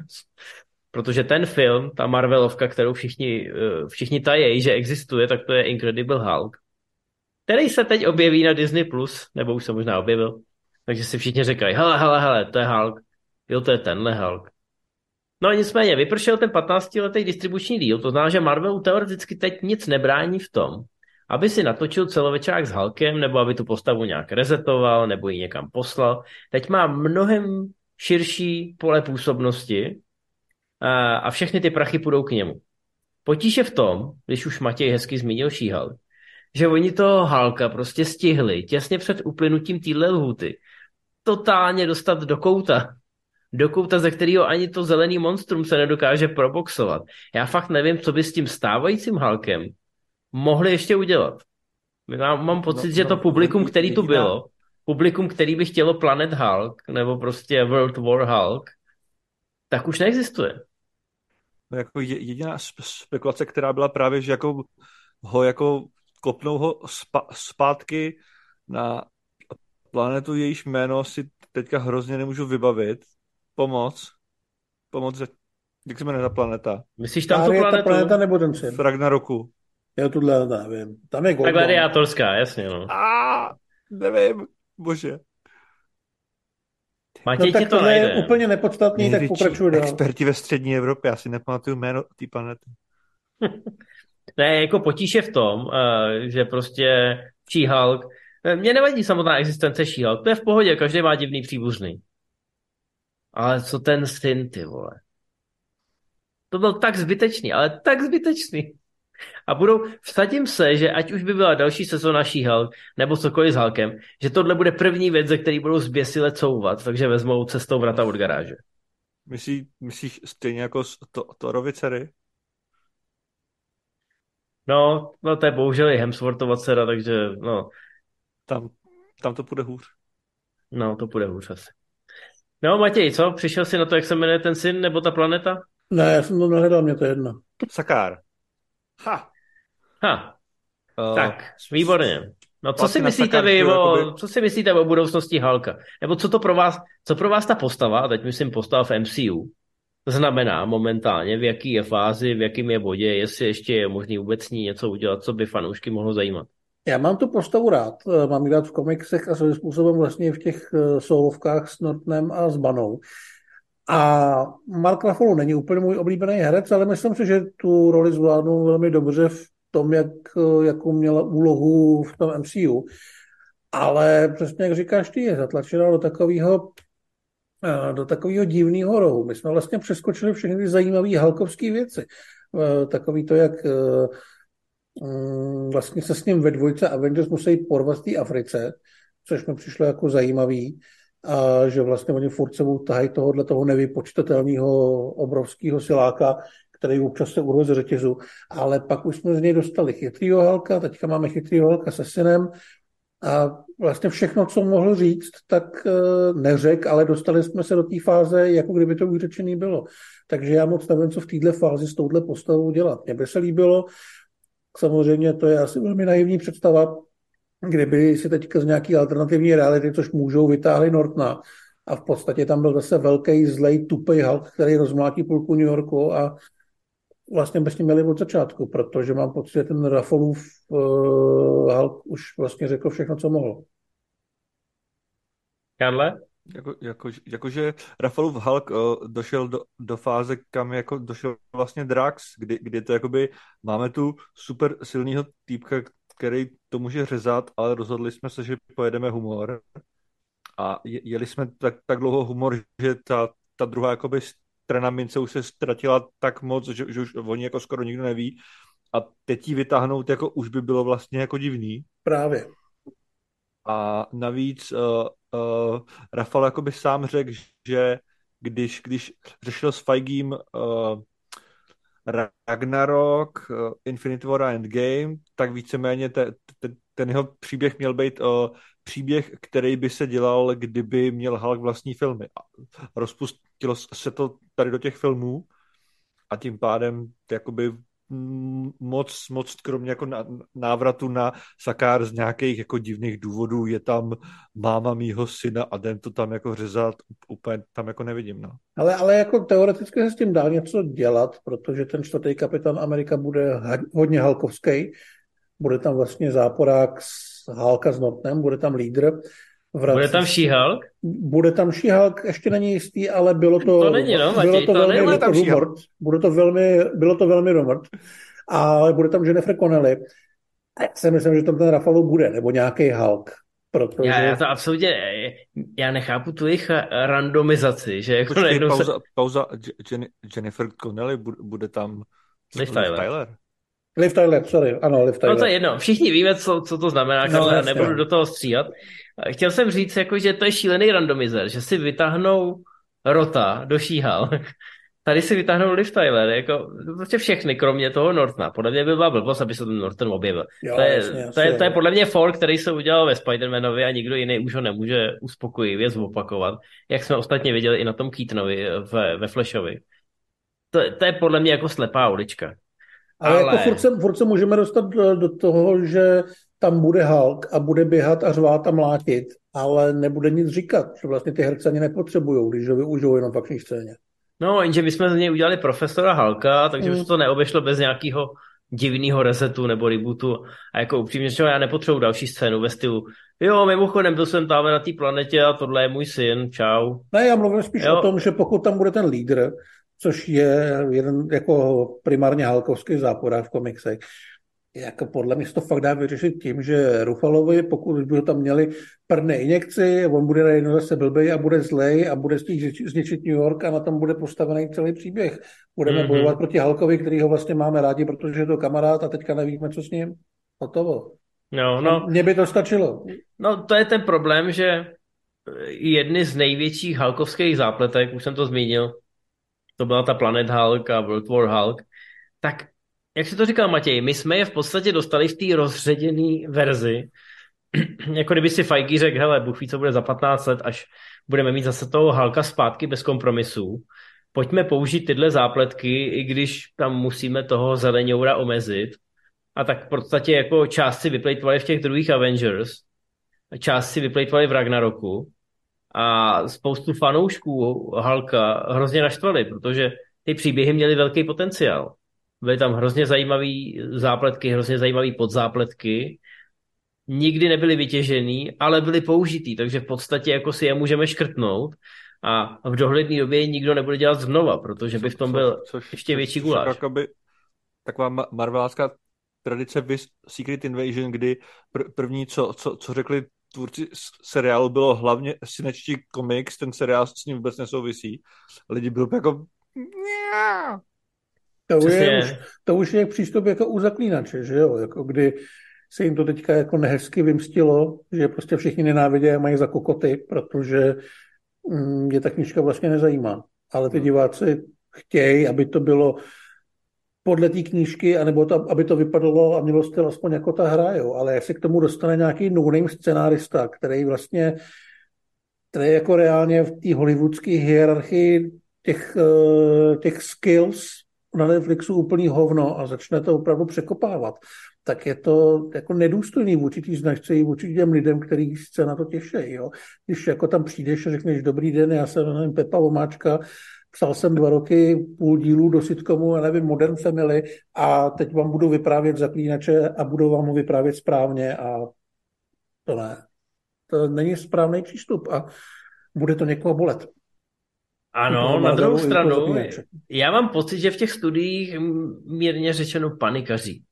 Protože ten film, ta Marvelovka, kterou všichni, eh, všichni tají, že existuje, tak to je Incredible Hulk, který se teď objeví na Disney+, Plus, nebo už se možná objevil. Takže si všichni říkají, hele, hele, hele, to je Hulk. Jo, to je tenhle Hulk. No nicméně, vypršel ten 15-letý distribuční díl, to znamená, že Marvel teoreticky teď nic nebrání v tom, aby si natočil celovečák s Hulkem, nebo aby tu postavu nějak rezetoval, nebo ji někam poslal. Teď má mnohem širší pole působnosti, a všechny ty prachy půjdou k němu. Potíž je v tom, když už Matěj hezky zmínil šíhal, že oni toho Halka prostě stihli těsně před uplynutím téhle lhuty totálně dostat do kouta. Do kouta, ze kterého ani to zelený monstrum se nedokáže proboxovat. Já fakt nevím, co by s tím stávajícím Halkem mohli ještě udělat. Mám, mám pocit, no, že to no, publikum, no, který tu bylo, publikum, který by chtělo Planet Hulk, nebo prostě World War Hulk, tak už neexistuje. No jako jediná spekulace, která byla právě, že jako ho jako kopnou ho spa, zpátky na planetu, jejíž jméno si teďka hrozně nemůžu vybavit. Pomoc. Pomoc, jak se jmenuje ta planeta? Myslíš tam tu planetu? ta planeta nebo ten svět? Ragnaroku. Já tuhle nevím. Tam je Goldman. Ta gladiátorská, jasně, no. A nevím, bože. Matěj no, tak to najde. je úplně nepodstatný, tak pokračuju dál. experti ve střední Evropě, asi nepamatuju jméno té planety. ne, jako potíž je v tom, uh, že prostě She-Hulk, eh, mě nevadí samotná existence She-Hulk, to je v pohodě, každý má divný příbuzný. Ale co ten syn, ty vole? To byl tak zbytečný, ale tak zbytečný. A budou, vsadím se, že ať už by byla další sezóna She-Hulk, nebo cokoliv s Hulkem, že tohle bude první věc, ze který budou zběsile couvat, takže vezmou cestou vrata od garáže. Myslí, myslíš stejně jako to, Thorovi dcery? No, no to je bohužel i Hemsworthova dcera, takže no. Tam, tam to půjde hůř. No, to půjde hůř asi. No, Matěj, co? Přišel jsi na to, jak se jmenuje ten syn nebo ta planeta? Ne, já jsem to nehledal, mě to jedno. Sakár. Ha. Ha. Uh, tak, výborně. No co si myslíte vy o, jakoby... co si myslíte o budoucnosti Halka? Nebo co to pro vás, co pro vás ta postava, a teď myslím postava v MCU, znamená momentálně, v jaký je fázi, v jakém je bodě, jestli ještě je možný vůbec s ní něco udělat, co by fanoušky mohlo zajímat. Já mám tu postavu rád, mám ji rád v komiksech a svým způsobem vlastně v těch eh, solovkách s Nortnem a s Banou. A Mark Ruffalo není úplně můj oblíbený herec, ale myslím si, že tu roli zvládnu velmi dobře v tom, jak, jakou měla úlohu v tom MCU. Ale přesně jak říkáš ty, je zatlačena do takového eh, do takového divného rohu. My jsme vlastně přeskočili všechny ty zajímavé halkovské věci. Eh, takový to, jak eh, mm, vlastně se s ním ve dvojce Avengers musí porvat v té Africe, což mi přišlo jako zajímavý a že vlastně oni furt sebou tahají tohohle toho nevypočtatelného obrovského siláka, který občas se urve z řetězu, ale pak už jsme z něj dostali chytrýho halka, teďka máme chytrýho halka se synem a vlastně všechno, co mohl říct, tak e, neřek, ale dostali jsme se do té fáze, jako kdyby to už řečený bylo. Takže já moc nevím, co v této fázi s touhle postavou dělat. Mně by se líbilo, samozřejmě to je asi velmi naivní představa, kdyby si teďka z nějaký alternativní reality, což můžou, vytáhli Nortna a v podstatě tam byl zase velký, zlej, tupej Hulk, který rozmlátí půlku New Yorku a vlastně bychom měli od začátku, protože mám pocit, že ten Rafalův uh, Hulk už vlastně řekl všechno, co mohl. Karle? Jako, jako, jakože Rafalův Hulk uh, došel do, do fáze, kam jako došel vlastně Drax, kdy, kdy to jakoby máme tu super silného týpka, který to může řezat, ale rozhodli jsme se, že pojedeme humor. A jeli jsme tak, tak dlouho humor, že ta, ta druhá jakoby strana mince už se ztratila tak moc, že, že už oni jako skoro nikdo neví. A teď ji vytáhnout jako už by bylo vlastně jako divný. Právě. A navíc uh, uh, Rafal jakoby sám řekl, že když, když řešil s Feigím uh, Ragnarok, uh, Infinite War a Endgame, tak víceméně te, te, ten jeho příběh měl být uh, příběh, který by se dělal, kdyby měl Hulk vlastní filmy. Rozpustilo se to tady do těch filmů a tím pádem jakoby moc, moc kromě jako návratu na Sakár z nějakých jako divných důvodů je tam máma mýho syna a jdem to tam jako řezat, úplně tam jako nevidím, no. Ale, ale jako teoreticky se s tím dá něco dělat, protože ten čtvrtý kapitán Amerika bude hodně halkovský, bude tam vlastně záporák s Halka s Nortnem, bude tam lídr. Bude tam She-Hulk? Bude tam She-Hulk, ještě není jistý, ale bylo to, to není, no, Matěj, bylo to, to velmi tam rumort, bude to velmi, bylo to velmi rumort. A bude tam Jennifer Connelly. A já si myslím, že tam ten Rafalo bude, nebo nějaký Hulk. Protože... Já, já to absolutně, já nechápu tu jejich randomizaci, že jako Počkej, pauza, se... pauza Jennifer Connelly bude tam Liv Tyler. Tyler. Liv Tyler, sorry, ano, Liv Tyler. No to je jedno, všichni víme, co, co to znamená, no, ale nebudu do toho stříhat. Chtěl jsem říct, jako, že to je šílený randomizer, že si vytáhnou Rota do šíhal. Tady si vytáhnou Liv Tyler, jako prostě všechny, kromě toho Nortona. Podle mě by byla blbost, aby se ten Norton objevil. Jo, to, je, jasně, to, je, to je podle mě folk, který se udělal ve Spider-Manovi a nikdo jiný už ho nemůže uspokojivě zopakovat, jak jsme ostatně viděli i na tom Keatonovi ve, ve Flashovi. To, to je podle mě jako slepá ulička. Ale, ale... jako furt se, furt se můžeme dostat do, do toho, že tam bude Hulk a bude běhat a řvát a mlátit, ale nebude nic říkat, že vlastně ty herce ani nepotřebují, když ho využijou jenom v akční scéně. No, jenže my jsme z něj udělali profesora Halka, takže mm. už to neobešlo bez nějakého divného resetu nebo rebootu. A jako upřímně že já nepotřebuji další scénu ve stylu jo, mimochodem byl jsem tam na té planetě a tohle je můj syn, čau. Ne, já mluvím spíš jo. o tom, že pokud tam bude ten lídr, což je jeden jako primárně halkovský záporák v komiksech, jako podle mě se to fakt dá vyřešit tím, že Rufalovi, pokud by ho tam měli, prne injekci, on bude najednou zase blbej a bude zlej a bude zničit New York a na tom bude postavený celý příběh. Budeme mm-hmm. bojovat proti Halkovi, který ho vlastně máme rádi, protože je to kamarád a teďka nevíme, co s ním. Hotovo. No, no. Mně by to stačilo. No, to je ten problém, že jedny z největších halkovských zápletek, už jsem to zmínil, to byla ta Planet Hulk a World War Hulk, tak jak si to říkal Matěj, my jsme je v podstatě dostali v té rozředěné verzi, jako kdyby si Fajky řekl, hele, Bůh ví, co bude za 15 let, až budeme mít zase toho Halka zpátky bez kompromisů. Pojďme použít tyhle zápletky, i když tam musíme toho zelenoura omezit. A tak v podstatě jako část si vyplejtvali v těch druhých Avengers, část si vyplejtvali v Ragnaroku a spoustu fanoušků Halka hrozně naštvali, protože ty příběhy měly velký potenciál. Byly tam hrozně zajímavé zápletky, hrozně zajímavé podzápletky. Nikdy nebyly vytěžený, ale byly použitý, takže v podstatě jako si je můžeme škrtnout a v dohledné době nikdo nebude dělat znova, protože by v tom byl co, což, ještě větší guláš. Jakoby, taková marvelácká tradice vys Secret Invasion, kdy pr- první, co, co, co řekli tvůrci seriálu, bylo hlavně synečtí komiks, ten seriál s ním vůbec nesouvisí. Lidi byli jako to, je už, to už je přístup jako u zaklínače, že jo? Jako kdy se jim to teďka jako nehezky vymstilo, že prostě všichni nenávidí a mají za kokoty, protože mm, je ta knižka vlastně nezajímá. Ale ty hmm. diváci chtějí, aby to bylo podle té knížky, anebo to, aby to vypadalo a mělo styl aspoň jako ta hra, jo. Ale jestli k tomu dostane nějaký no scenárista, který vlastně který jako reálně v té hollywoodské hierarchii těch, eh, těch skills na Netflixu úplný hovno a začne to opravdu překopávat, tak je to jako nedůstojný vůči té značce i vůči těm lidem, kteří se na to těší. Jo. Když jako tam přijdeš a řekneš, dobrý den, já jsem nevím, Pepa Vomáčka, psal jsem dva roky půl dílu do sitcomu, a nevím, Modern Family a teď vám budu vyprávět zaklínače a budu vám ho vyprávět správně a to ne. To není správný přístup a bude to někoho bolet. Ano, na druhou stranu, já mám pocit, že v těch studiích mírně řečeno panikaří.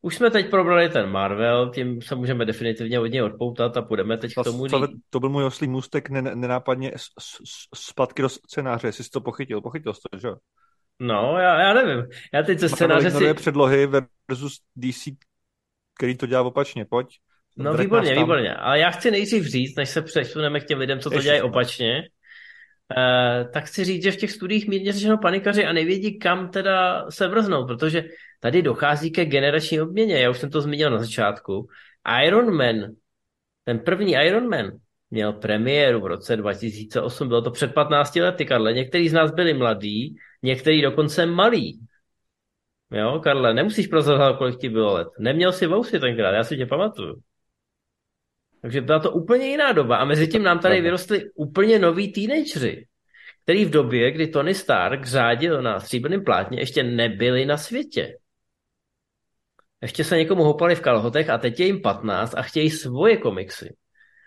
Už jsme teď probrali ten Marvel, tím se můžeme definitivně od něj odpoutat a půjdeme teď k tomu. To, to byl můj oslý můstek nenápadně zpátky do scénáře, jestli jsi to pochytil. Pochytil jsi to, že? No, já, já nevím. Já teď ze scénáře si... předlohy versus DC, který to dělá opačně, pojď. No výborně, výborně. Ale já chci nejdřív říct, než se přesuneme k těm lidem, co to Ještě dělají opačně, tak chci říct, že v těch studiích mírně řečeno panikaři a nevědí, kam teda se vrznout, protože tady dochází ke generační obměně. Já už jsem to zmínil na začátku. Iron Man, ten první Iron Man, měl premiéru v roce 2008, bylo to před 15 lety, Karle. Někteří z nás byli mladí, někteří dokonce malí. Jo, Karle, nemusíš prozrazovat, kolik ti bylo let. Neměl si vousy tenkrát, já si tě pamatuju. Takže byla to úplně jiná doba a mezi tím nám tady vyrostli úplně noví teenageři, který v době, kdy Tony Stark řádil na stříbrném plátně, ještě nebyli na světě. Ještě se někomu houpali v kalhotech a teď je jim 15 a chtějí svoje komiksy.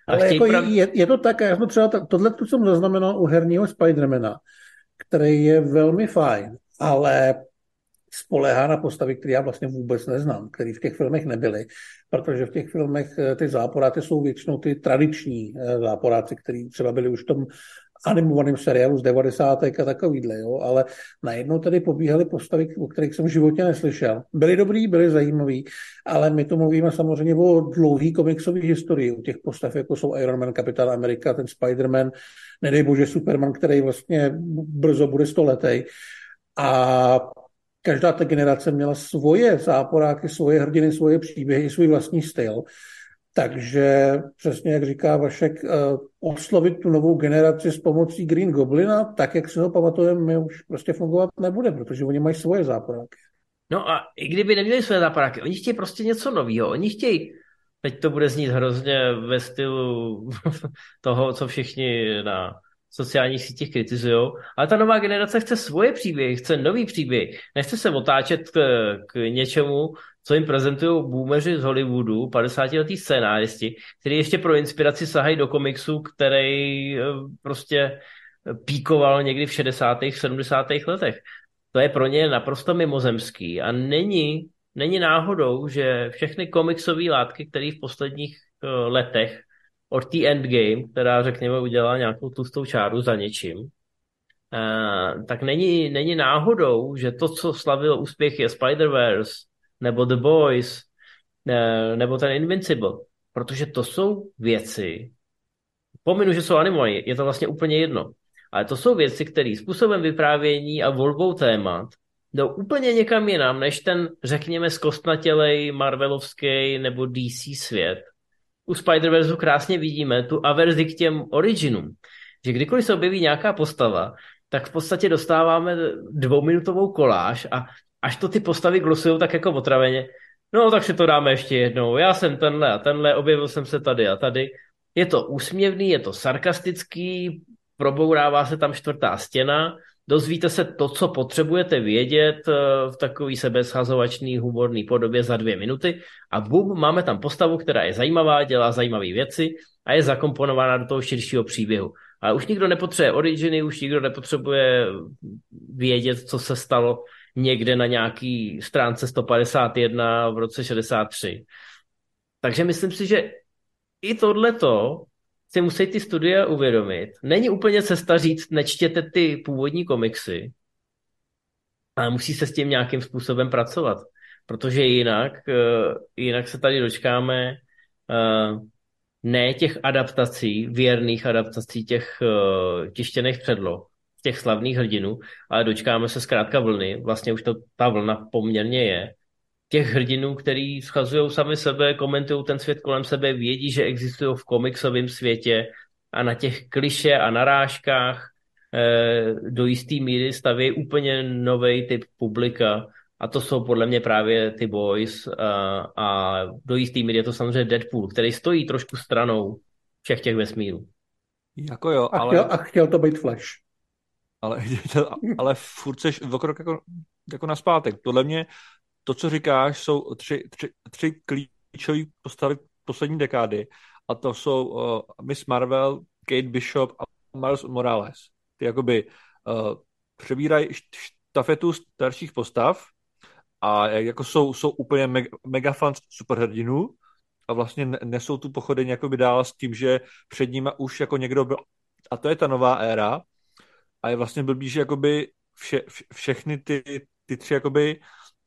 A Ale jako prav... je, je, to tak, já jsem třeba tohle jsem zaznamenal u herního Spidermana, který je velmi fajn, ale spolehá na postavy, které já vlastně vůbec neznám, které v těch filmech nebyly, protože v těch filmech eh, ty záporáty jsou většinou ty tradiční eh, záporáci, které třeba byly už v tom animovaném seriálu z 90. a takovýhle, jo, ale najednou tady pobíhaly postavy, o kterých jsem v životě neslyšel. Byly dobrý, byly zajímavý, ale my tu mluvíme samozřejmě o dlouhý komiksové historii u těch postav, jako jsou Iron Man, Kapitán Amerika, ten Spider-Man, nedej bože Superman, který vlastně brzo bude stoletý. A každá ta generace měla svoje záporáky, svoje hrdiny, svoje příběhy, svůj vlastní styl. Takže přesně jak říká Vašek, eh, oslovit tu novou generaci s pomocí Green Goblina, tak jak si ho pamatujeme, už prostě fungovat nebude, protože oni mají svoje záporáky. No a i kdyby neměli své záporáky, oni chtějí prostě něco nového. Oni chtějí, teď to bude znít hrozně ve stylu toho, co všichni na sociálních sítích kritizují, ale ta nová generace chce svoje příběhy, chce nový příběh, nechce se otáčet k, k něčemu, co jim prezentují boomeři z Hollywoodu, 50-letý scénáristi, kteří ještě pro inspiraci sahají do komiksu, který eh, prostě píkoval někdy v 60. 70. letech. To je pro ně naprosto mimozemský a není není náhodou, že všechny komiksové látky, které v posledních uh, letech od té Endgame, která řekněme udělala nějakou tlustou čáru za něčím, tak není, není náhodou, že to, co slavilo úspěch je Spider-Verse, nebo The Boys, uh, nebo ten Invincible, protože to jsou věci, pominu, že jsou animované, je to vlastně úplně jedno, ale to jsou věci, které způsobem vyprávění a volbou témat jdou úplně někam jinam, než ten, řekněme, zkostnatělej Marvelovský nebo DC svět. U Spider-Verse krásně vidíme tu averzi k těm originům, že kdykoliv se objeví nějaká postava, tak v podstatě dostáváme dvouminutovou koláž a až to ty postavy glosují tak jako otraveně, no tak si to dáme ještě jednou, já jsem tenhle a tenhle, objevil jsem se tady a tady. Je to úsměvný, je to sarkastický, probourává se tam čtvrtá stěna, dozvíte se to, co potřebujete vědět eh, v takový sebeschazovačný, humorný podobě za dvě minuty a bum, máme tam postavu, která je zajímavá, dělá zajímavé věci a je zakomponována do toho širšího příběhu. Ale už nikdo nepotřebuje originy, už nikdo nepotřebuje vědět, co se stalo někde na nějaký stránce 151 v roce 63. Takže myslím si, že i tohleto si musí ty studia uvědomit. Není úplně cesta říct, nečtěte ty původní komiksy, ale musí se s tím nějakým způsobem pracovat. Protože jinak, uh, jinak se tady dočkáme uh, ne těch adaptací, věrných adaptací těch uh, tištěných předloh, těch slavných hrdinů, ale dočkáme se zkrátka vlny. Vlastně už to ta vlna poměrně je, těch hrdinů, který schazují sami sebe, komentují ten svět kolem sebe, vědí, že existují v komiksovém světě a na těch kliše a narážkách eh, do jisté míry staví úplně nový typ publika a to jsou podle mě právě ty boys a, a do jisté míry je to samozřejmě Deadpool, který stojí trošku stranou všech těch vesmírů. Jako jo, a ale... Chtěl, a chtěl to být Flash. Ale, ale furt seš jako, jako na zpátek. Podle mě to, co říkáš, jsou tři, tři, tři klíčové postavy poslední dekády a to jsou uh, Miss Marvel, Kate Bishop a Miles Morales. Ty jakoby uh, přebírají štafetu starších postav a jako jsou, jsou úplně mega, mega fans superhrdinů a vlastně nesou tu pochodeň jakoby dál s tím, že před nimi už jako někdo byl a to je ta nová éra a je vlastně blbý, že jakoby vše, vše, všechny ty, ty tři jakoby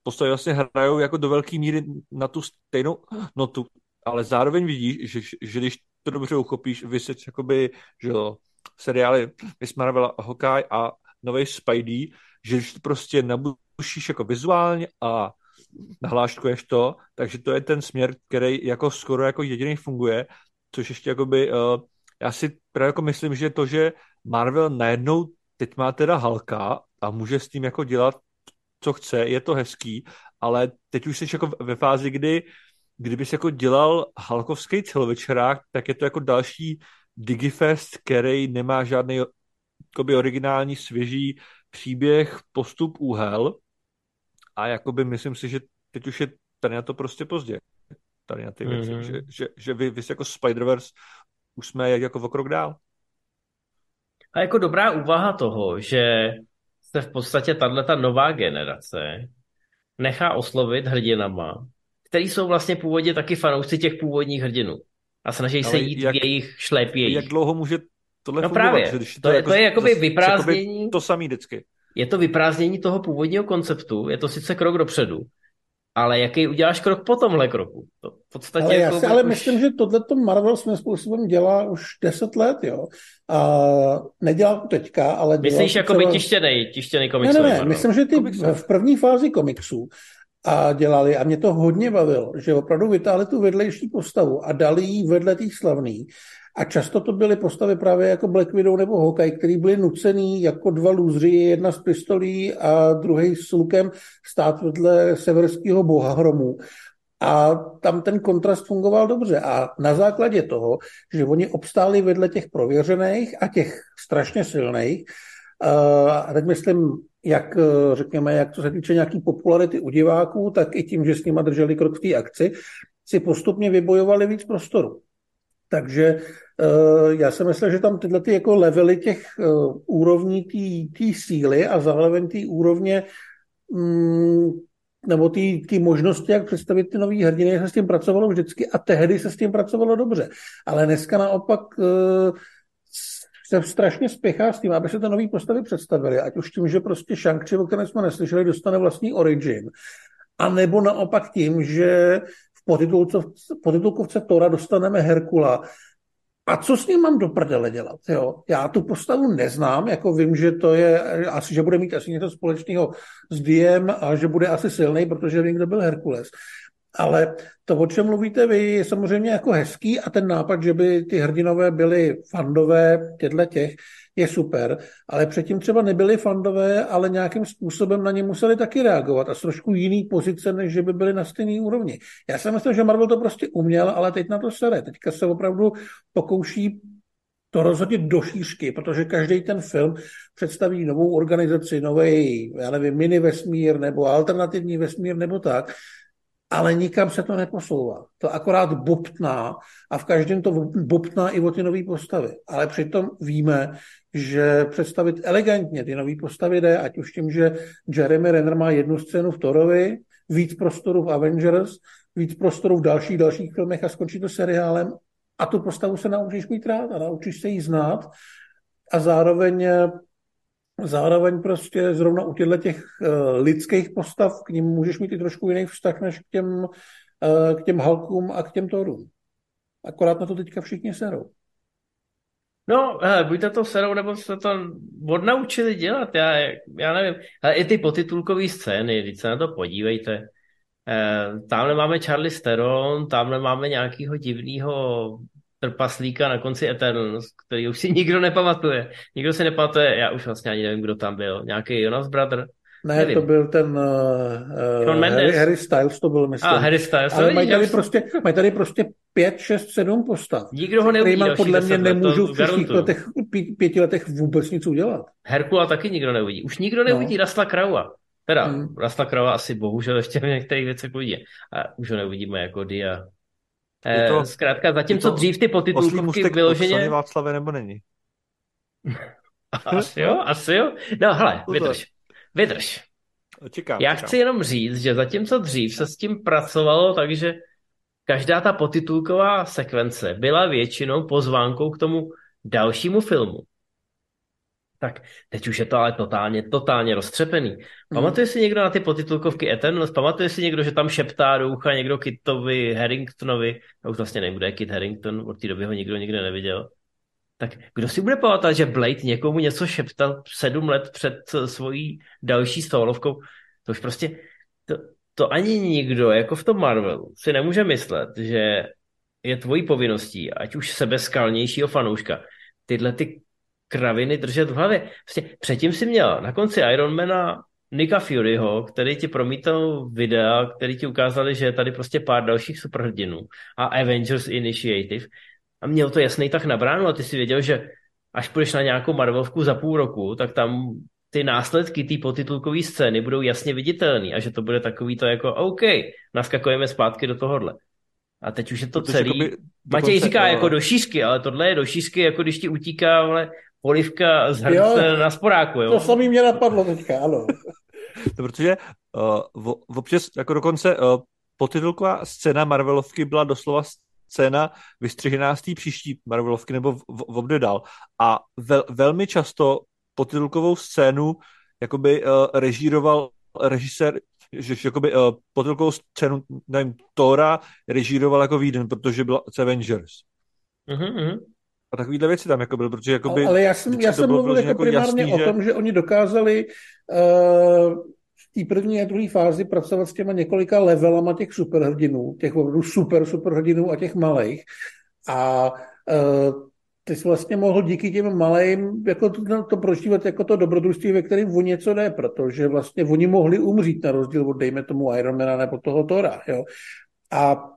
postavy vlastně hrajou jako do velké míry na tu stejnou notu, ale zároveň vidíš, že, že když to dobře uchopíš, vysvět jakoby, že jo, seriály Miss Marvel Hawkeye a nový Spidey, že když to prostě nabušíš jako vizuálně a nahláškuješ to, takže to je ten směr, který jako skoro jako jediný funguje, což ještě jakoby, uh, já si právě jako myslím, že to, že Marvel najednou teď má teda Halka a může s tím jako dělat co chce, je to hezký, ale teď už jsi jako ve fázi, kdy kdybys jako dělal halkovský celovečerák, tak je to jako další Digifest, který nemá žádný jakoby originální, svěží příběh, postup, úhel a jakoby myslím si, že teď už je tady na to prostě pozdě. Tady na ty věci, mm-hmm. že, že, že vy, vy jako Spider-Verse už jsme jako o krok dál. A jako dobrá úvaha toho, že se v podstatě tato nová generace nechá oslovit hrdinama, který jsou vlastně původně taky fanoušci těch původních hrdinů. A snaží Ale se jít jak, v jejich šlépějích. Jak dlouho může tohle no fungovat? Právě. Když to, to, je, jako, to je jakoby vyprázdnění. Jakoby to samý vždycky. Je to vyprázdnění toho původního konceptu, je to sice krok dopředu, ale jaký uděláš krok po tomhle kroku? To v podstatě ale jako já si ale už... myslím, že tohle Marvel svým způsobem dělá už 10 let, jo. A nedělá to teďka, ale dělá Myslíš jako by tištěný, tištěný komiksový Ne, ne, ne, myslím, že ty Komiksový. v první fázi komiksů a dělali, a mě to hodně bavilo, že opravdu vytáhli tu vedlejší postavu a dali jí vedle těch slavných a často to byly postavy právě jako Black Widow nebo Hawkeye, který byli nucený jako dva lůzři, jedna s pistolí a druhý s lukem stát vedle severského boha hromu. A tam ten kontrast fungoval dobře. A na základě toho, že oni obstáli vedle těch prověřených a těch strašně silných, a teď myslím, jak řekněme, jak co se týče nějaký popularity u diváků, tak i tím, že s nimi drželi krok v té akci, si postupně vybojovali víc prostoru. Takže uh, já si myslím, že tam tyhle ty jako levely těch uh, úrovní té síly a zároveň té úrovně um, nebo ty možnosti, jak představit ty nový hrdiny, se s tím pracovalo vždycky a tehdy se s tím pracovalo dobře. Ale dneska naopak uh, se strašně spěchá s tím, aby se ty nové postavy představily, ať už tím, že prostě shang o kterém jsme neslyšeli, dostane vlastní origin, a nebo naopak tím, že v podtitulkovce Tora dostaneme Herkula, a co s ním mám do prdele dělat? Jo? Já tu postavu neznám, jako vím, že to je, asi, že bude mít asi něco společného s Diem a že bude asi silný, protože vím, kdo byl Herkules. Ale to, o čem mluvíte vy, je samozřejmě jako hezký a ten nápad, že by ty hrdinové byly fandové těchto těch, je super, ale předtím třeba nebyli fandové, ale nějakým způsobem na ně museli taky reagovat a z trošku jiný pozice, než že by byli na stejné úrovni. Já si myslím, že Marvel to prostě uměl, ale teď na to sere. Teďka se opravdu pokouší to rozhodně do šířky, protože každý ten film představí novou organizaci, nový, já nevím, mini vesmír nebo alternativní vesmír nebo tak ale nikam se to neposouvá. To akorát bobtná a v každém to bobtná i o ty nové postavy. Ale přitom víme, že představit elegantně ty nové postavy jde, ať už tím, že Jeremy Renner má jednu scénu v Torovi, víc prostoru v Avengers, víc prostoru v dalších dalších filmech a skončí to seriálem a tu postavu se naučíš mít rád a naučíš se jí znát a zároveň Zároveň prostě zrovna u těchto těch uh, lidských postav k ním můžeš mít i trošku jiný vztah než k těm, uh, k těm Halkům a k těm Thorům. Akorát na to teďka všichni serou. No, hele, buďte to serou, nebo se to odnaučili dělat, já, já nevím. Ale i ty potitulkové scény, když se na to podívejte. Eh, tamhle máme Charlie Steron, tamhle máme nějakého divného trpaslíka na konci Eternals, který už si nikdo nepamatuje. Nikdo si nepamatuje, já už vlastně ani nevím, kdo tam byl. Nějaký Jonas Brother? Ne, nevím. to byl ten uh, uh, Harry, Harry Styles, to byl, myslím. A, Harry Styles. Ale mají tady, prostě, mají tady prostě pět, šest, sedm postav. Nikdo ho neuvidí. podle mě nemůžu v příštích letech, pěti letech vůbec nic udělat. Herkula taky nikdo neuvidí. Už nikdo neuvidí no. Rasta Kraua. Teda, hmm. Rasta Kraua asi bohužel ještě v některých věcech uvidí. A už ho neuvidíme jako Dia je to, Zkrátka, zatímco to dřív ty potitulkovky vyloženě... Václave nebo není? asi jo, asi jo. No hele, vydrž. Vydrž. Čekám, Já čekám. chci jenom říct, že zatímco dřív se s tím pracovalo, takže každá ta potitulková sekvence byla většinou pozvánkou k tomu dalšímu filmu tak teď už je to ale totálně, totálně roztřepený. Mm. Pamatuje si někdo na ty potitulkovky Eternals? Pamatuje si někdo, že tam šeptá do ucha někdo Kitovi, Harringtonovi? Já už vlastně nevím, kdo je Kit Harrington, od té doby ho nikdo nikde neviděl. Tak kdo si bude pamatovat, že Blade někomu něco šeptal sedm let před svojí další stolovkou? To už prostě, to, to ani nikdo, jako v tom Marvelu, si nemůže myslet, že je tvojí povinností, ať už sebeskalnějšího fanouška, tyhle ty kraviny držet v hlavě. Vlastně předtím si měl na konci Ironmana Nika Furyho, který ti promítal videa, který ti ukázali, že je tady prostě pár dalších superhrdinů a Avengers Initiative a měl to jasný tak na bránu a ty si věděl, že až půjdeš na nějakou Marvelovku za půl roku, tak tam ty následky té potitulkové scény budou jasně viditelné a že to bude takový to jako OK, naskakujeme zpátky do tohohle. A teď už je to Protože celý. Jakoby, Matěj říká jako do šířky, ale tohle je do šířky, jako když ti utíká ale polivka z hrnce na sporáku. Jo? To samý mě napadlo teďka, ano. to protože uh, v, občas, jako dokonce uh, potitulková scéna Marvelovky byla doslova scéna vystřižená z té příští Marvelovky nebo v, v, v obdě dál. A vel, velmi často potitulkovou scénu jakoby uh, režíroval režisér, že, že jakoby uh, potitulkovou scénu, nevím, Tora režíroval jako Víden, protože byla Avengers. Mm-hmm a takovýhle věci tam jako byl, protože jakoby... Ale já jsem, já jsem mluvil jako, jako primárně jasný, o tom, že oni dokázali uh, v té první a druhé fázi pracovat s těma několika levelama těch superhrdinů, těch opravdu super superhrdinů a těch malých. A uh, ty jsi vlastně mohl díky těm malým jako to, to prožívat jako to dobrodružství, ve kterém o něco jde, protože vlastně oni mohli umřít na rozdíl od, dejme tomu, Ironmana nebo toho Tora. Jo? A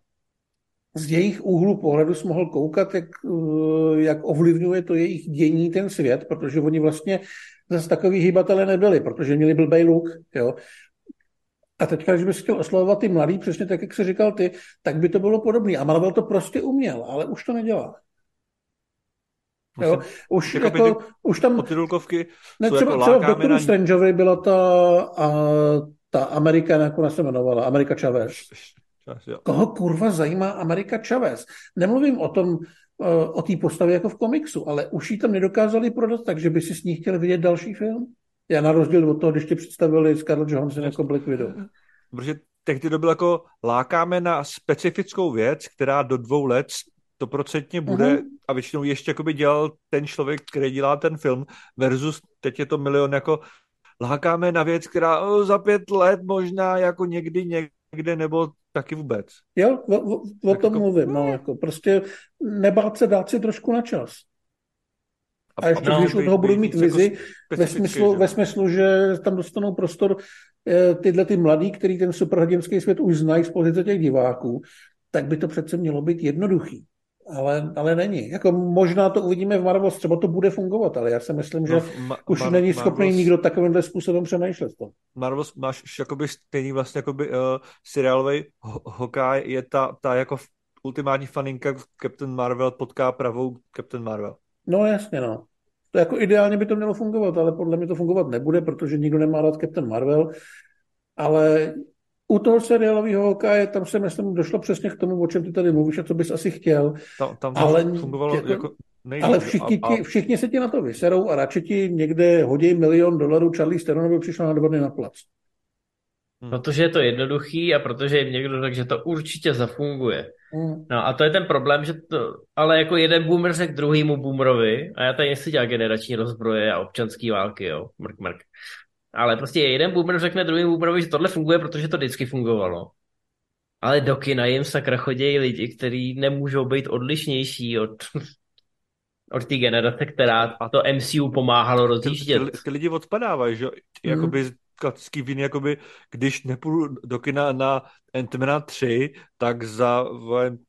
z jejich úhlu pohledu jsme mohl koukat, jak, eh, jak ovlivňuje to jejich dění ten svět, protože oni vlastně zase takový hýbatele nebyli, protože měli blbej luk, jo. A teďka, když bys chtěl oslovovat ty mladý, přesně tak, jak jsi říkal ty, tak by to bylo podobné. A Marvel to prostě uměl, ale už to nedělá. Jo, už, jako, už tam... Potitulkovky ne, třeba, jako třeba v Doktoru Strangeovi byla ta, a, Ta Amerika nakonec se jmenovala, Amerika Chavez. Koho kurva zajímá Amerika Chavez? Nemluvím o tom, eh, o té postavě jako v komiksu, ale už ji tam nedokázali prodat, takže by si s ní chtěl vidět další film? Já na rozdíl od toho, když ti představili Scarlett Johansson jako Black Widow. Protože tehdy to bylo jako lákáme na specifickou věc, která do dvou let stoprocentně bude uh-huh. a většinou ještě jakoby dělal ten člověk, který dělá ten film versus teď je to milion jako lákáme na věc, která o, za pět let možná jako někdy někde nebo taky vůbec. Jo, o, o, o tom jako, mluvím, no, jako prostě nebát se dát si trošku na čas. A ještě no, když od toho budou mít vizi jako ve, smyslu, že? ve smyslu, že tam dostanou prostor eh, tyhle ty mladí, který ten superhrdinský svět už znají z pozice těch diváků, tak by to přece mělo být jednoduchý ale, ale není. Jako možná to uvidíme v Marvels, třeba to bude fungovat, ale já si myslím, že no, ma- už ma- není schopný Marvels, nikdo takovýmhle způsobem přemýšlet to. Marvels máš jakoby stejný vlastně jakoby uh, seriálový hokej je ta, ta jako ultimátní faninka Captain Marvel potká pravou Captain Marvel. No jasně, no. To jako ideálně by to mělo fungovat, ale podle mě to fungovat nebude, protože nikdo nemá rád Captain Marvel, ale u toho seriálového hokeje, tam se myslím, došlo přesně k tomu, o čem ty tady mluvíš a co bys asi chtěl. Tam, tam to ale, fungovalo jako, jako nejde, Ale všichni, a, a... Ti, všichni se ti na to vyserou a radši ti někde hodí milion dolarů Charlie Steronovi přišel na dva na plac. Hmm. Protože je to jednoduchý a protože jim někdo řekl, že to určitě zafunguje. Hmm. No a to je ten problém, že to, ale jako jeden boomer řekl druhýmu boomerovi, a já tady nechci dělat generační rozbroje a občanský války, jo, mrk, mrk. Ale prostě jeden boomer řekne druhý boomerovi, že tohle funguje, protože to vždycky fungovalo. Ale do kina jim sakra chodějí lidi, kteří nemůžou být odlišnější od, od té generace, která to MCU pomáhalo rozjíždět. Ty, ty, ty lidi odpadávají, že? Jakoby mm. klasický viny, jakoby, když nepůjdu do kina na Ant-Mana 3, tak za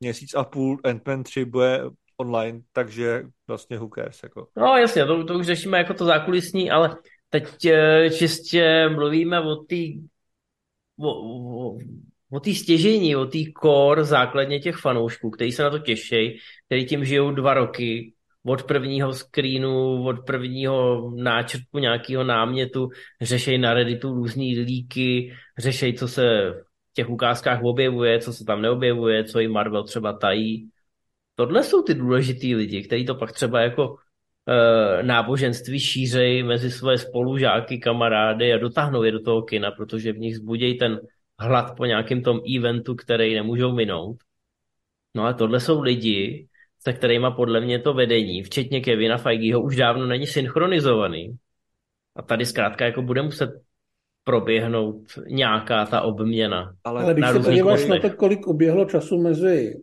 měsíc a půl Ant-Man 3 bude online, takže vlastně who cares, jako. No jasně, to, to už řešíme jako to zákulisní, ale teď eh, čistě mluvíme o té o, o, o té stěžení, o té core základně těch fanoušků, kteří se na to těší, kteří tím žijou dva roky, od prvního screenu, od prvního náčrtku nějakého námětu, řešej na Redditu různý líky, řešej, co se v těch ukázkách objevuje, co se tam neobjevuje, co jim Marvel třeba tají. Tohle jsou ty důležitý lidi, kteří to pak třeba jako náboženství šířej mezi své spolužáky, kamarády a dotáhnou je do toho kina, protože v nich zbudějí ten hlad po nějakém tom eventu, který nemůžou minout. No a tohle jsou lidi, se kterými podle mě to vedení, včetně Kevina Feigeho, už dávno není synchronizovaný. A tady zkrátka jako bude muset proběhnout nějaká ta obměna. Ale, Ale když se podíváš na to, kolik uběhlo času mezi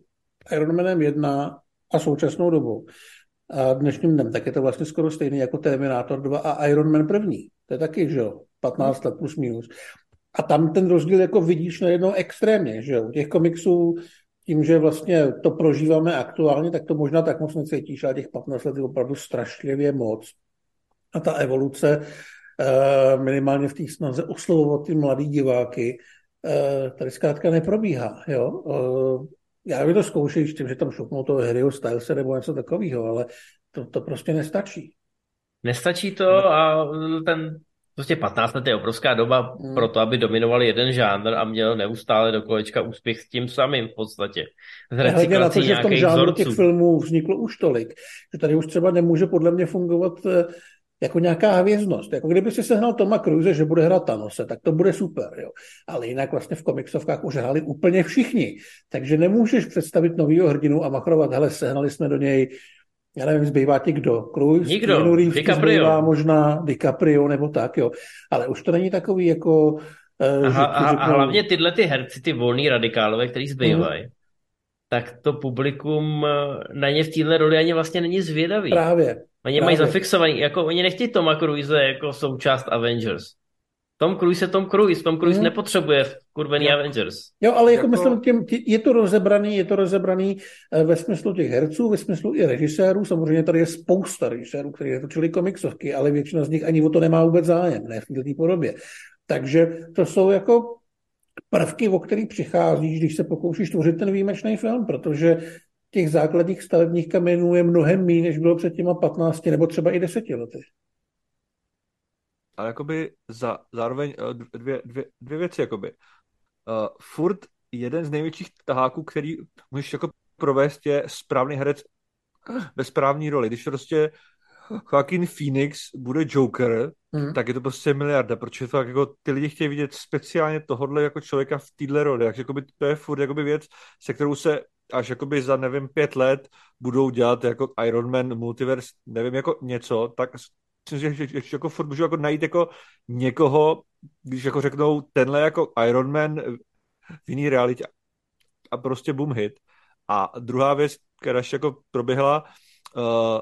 Ironmanem 1 a současnou dobou, a dnešním dnem, tak je to vlastně skoro stejný jako Terminator 2 a Iron Man první. To je taky, že jo, 15 let plus minus. A tam ten rozdíl jako vidíš najednou extrémně, že jo. U těch komiksů tím, že vlastně to prožíváme aktuálně, tak to možná tak moc necítíš, ale těch 15 let je opravdu strašlivě moc. A ta evoluce eh, minimálně v té snaze oslovovat ty mladý diváky, eh, tady zkrátka neprobíhá. Jo? Já bych to zkoušel s tím, že tam šupnou toho Harryho Stylese nebo něco takového, ale to, to prostě nestačí. Nestačí to a ten prostě 15 let je obrovská doba hmm. pro to, aby dominoval jeden žánr a měl neustále do kolečka úspěch s tím samým v podstatě. Hledě na to, že v tom žánru těch filmů vzniklo už tolik, že tady už třeba nemůže podle mě fungovat eh, jako nějaká hvězdnost. Jako kdyby si sehnal Toma Cruise, že bude hrát Thanose, tak to bude super. Jo. Ale jinak vlastně v komiksovkách už hráli úplně všichni. Takže nemůžeš představit novýho hrdinu a machrovat, hele, sehnali jsme do něj já nevím, zbývá ti kdo? Cruise, Nikdo, DiCaprio. možná DiCaprio nebo tak, jo. Ale už to není takový jako... Uh, Aha, a, a hlavně tyhle ty herci, ty volný radikálové, který zbývají, mm. tak to publikum eh, na ně v téhle roli ani vlastně není zvědavý. Právě, Oni mají zafixovaný, jako oni nechtějí Toma Cruise jako součást Avengers. Tom Cruise je Tom Cruise, Tom Cruise hmm. nepotřebuje kurvený jo. Avengers. Jo, ale jako, jako... myslím, těm, tě, je to rozebraný, je to rozebraný eh, ve smyslu těch herců, ve smyslu i režisérů. Samozřejmě tady je spousta režisérů, kteří natočili komiksovky, ale většina z nich ani o to nemá vůbec zájem, ne v této podobě. Takže to jsou jako prvky, o který přicházíš, když se pokoušíš tvořit ten výjimečný film, protože těch základních stavebních kamenů je mnohem méně, než bylo před těma 15 nebo třeba i 10 lety. ale jakoby za, zároveň eh, dvě, dvě, dvě věci, jakoby. Uh, furt jeden z největších taháků, který můžeš jako provést, je správný herec ve správní roli. Když prostě Joaquin Phoenix bude Joker, mm. tak je to prostě miliarda, protože to jako ty lidi chtějí vidět speciálně tohohle jako člověka v téhle roli. Takže jakoby, to je furt jakoby věc, se kterou se až jakoby za, nevím, pět let budou dělat jako Iron Man, Multiverse, nevím, jako něco, tak myslím, že, že, že jako furt můžu jako najít jako někoho, když jako řeknou tenhle jako Iron Man v jiný realitě a prostě boom hit. A druhá věc, která ještě jako proběhla, uh,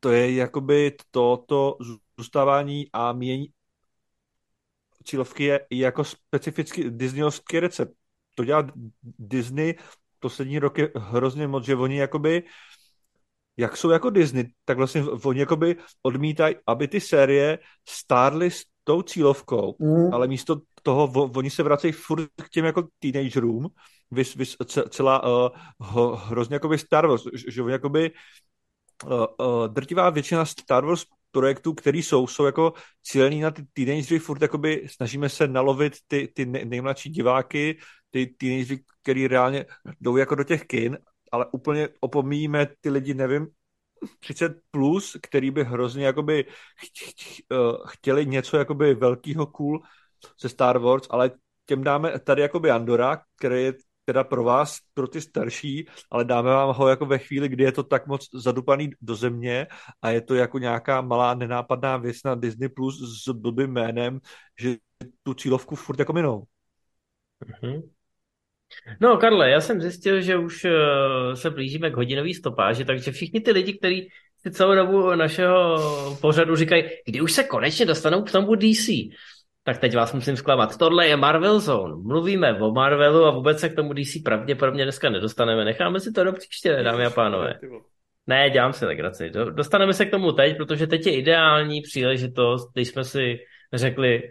to je jakoby toto zůstávání a mění cílovky je jako specificky disneyovský recept. To dělá Disney poslední roky hrozně moc, že oni jakoby jak jsou jako Disney, tak vlastně oni jakoby odmítají, aby ty série stárly s tou cílovkou, mm. ale místo toho oni se vracejí furt k těm jako teenagerům, vys, vys, celá uh, ho, hrozně jakoby Star Wars, že oni jakoby uh, uh, drtivá většina Star Wars projektů, které jsou, jsou jako cílený na ty teenagery, furt jakoby snažíme se nalovit ty, ty nejmladší diváky, ty teenagery, který reálně jdou jako do těch kin, ale úplně opomíjíme ty lidi, nevím, 30 plus, který by hrozně jakoby chtěli něco jakoby velkýho cool ze Star Wars, ale těm dáme tady jakoby Andora, který je teda pro vás, pro ty starší, ale dáme vám ho jako ve chvíli, kdy je to tak moc zadupaný do země a je to jako nějaká malá nenápadná věc na Disney Plus s blbým jménem, že tu cílovku furt jako minou. Mm-hmm. No, Karle, já jsem zjistil, že už uh, se blížíme k hodinové stopáži, takže všichni ty lidi, kteří si celou dobu našeho pořadu říkají, kdy už se konečně dostanou k tomu DC, tak teď vás musím zklamat. Tohle je Marvel Zone. Mluvíme o Marvelu a vůbec se k tomu DC pravděpodobně dneska nedostaneme. Necháme si to do příště, dámy a pánové. Ne, dělám si legraci. Dostaneme se k tomu teď, protože teď je ideální příležitost, když jsme si řekli,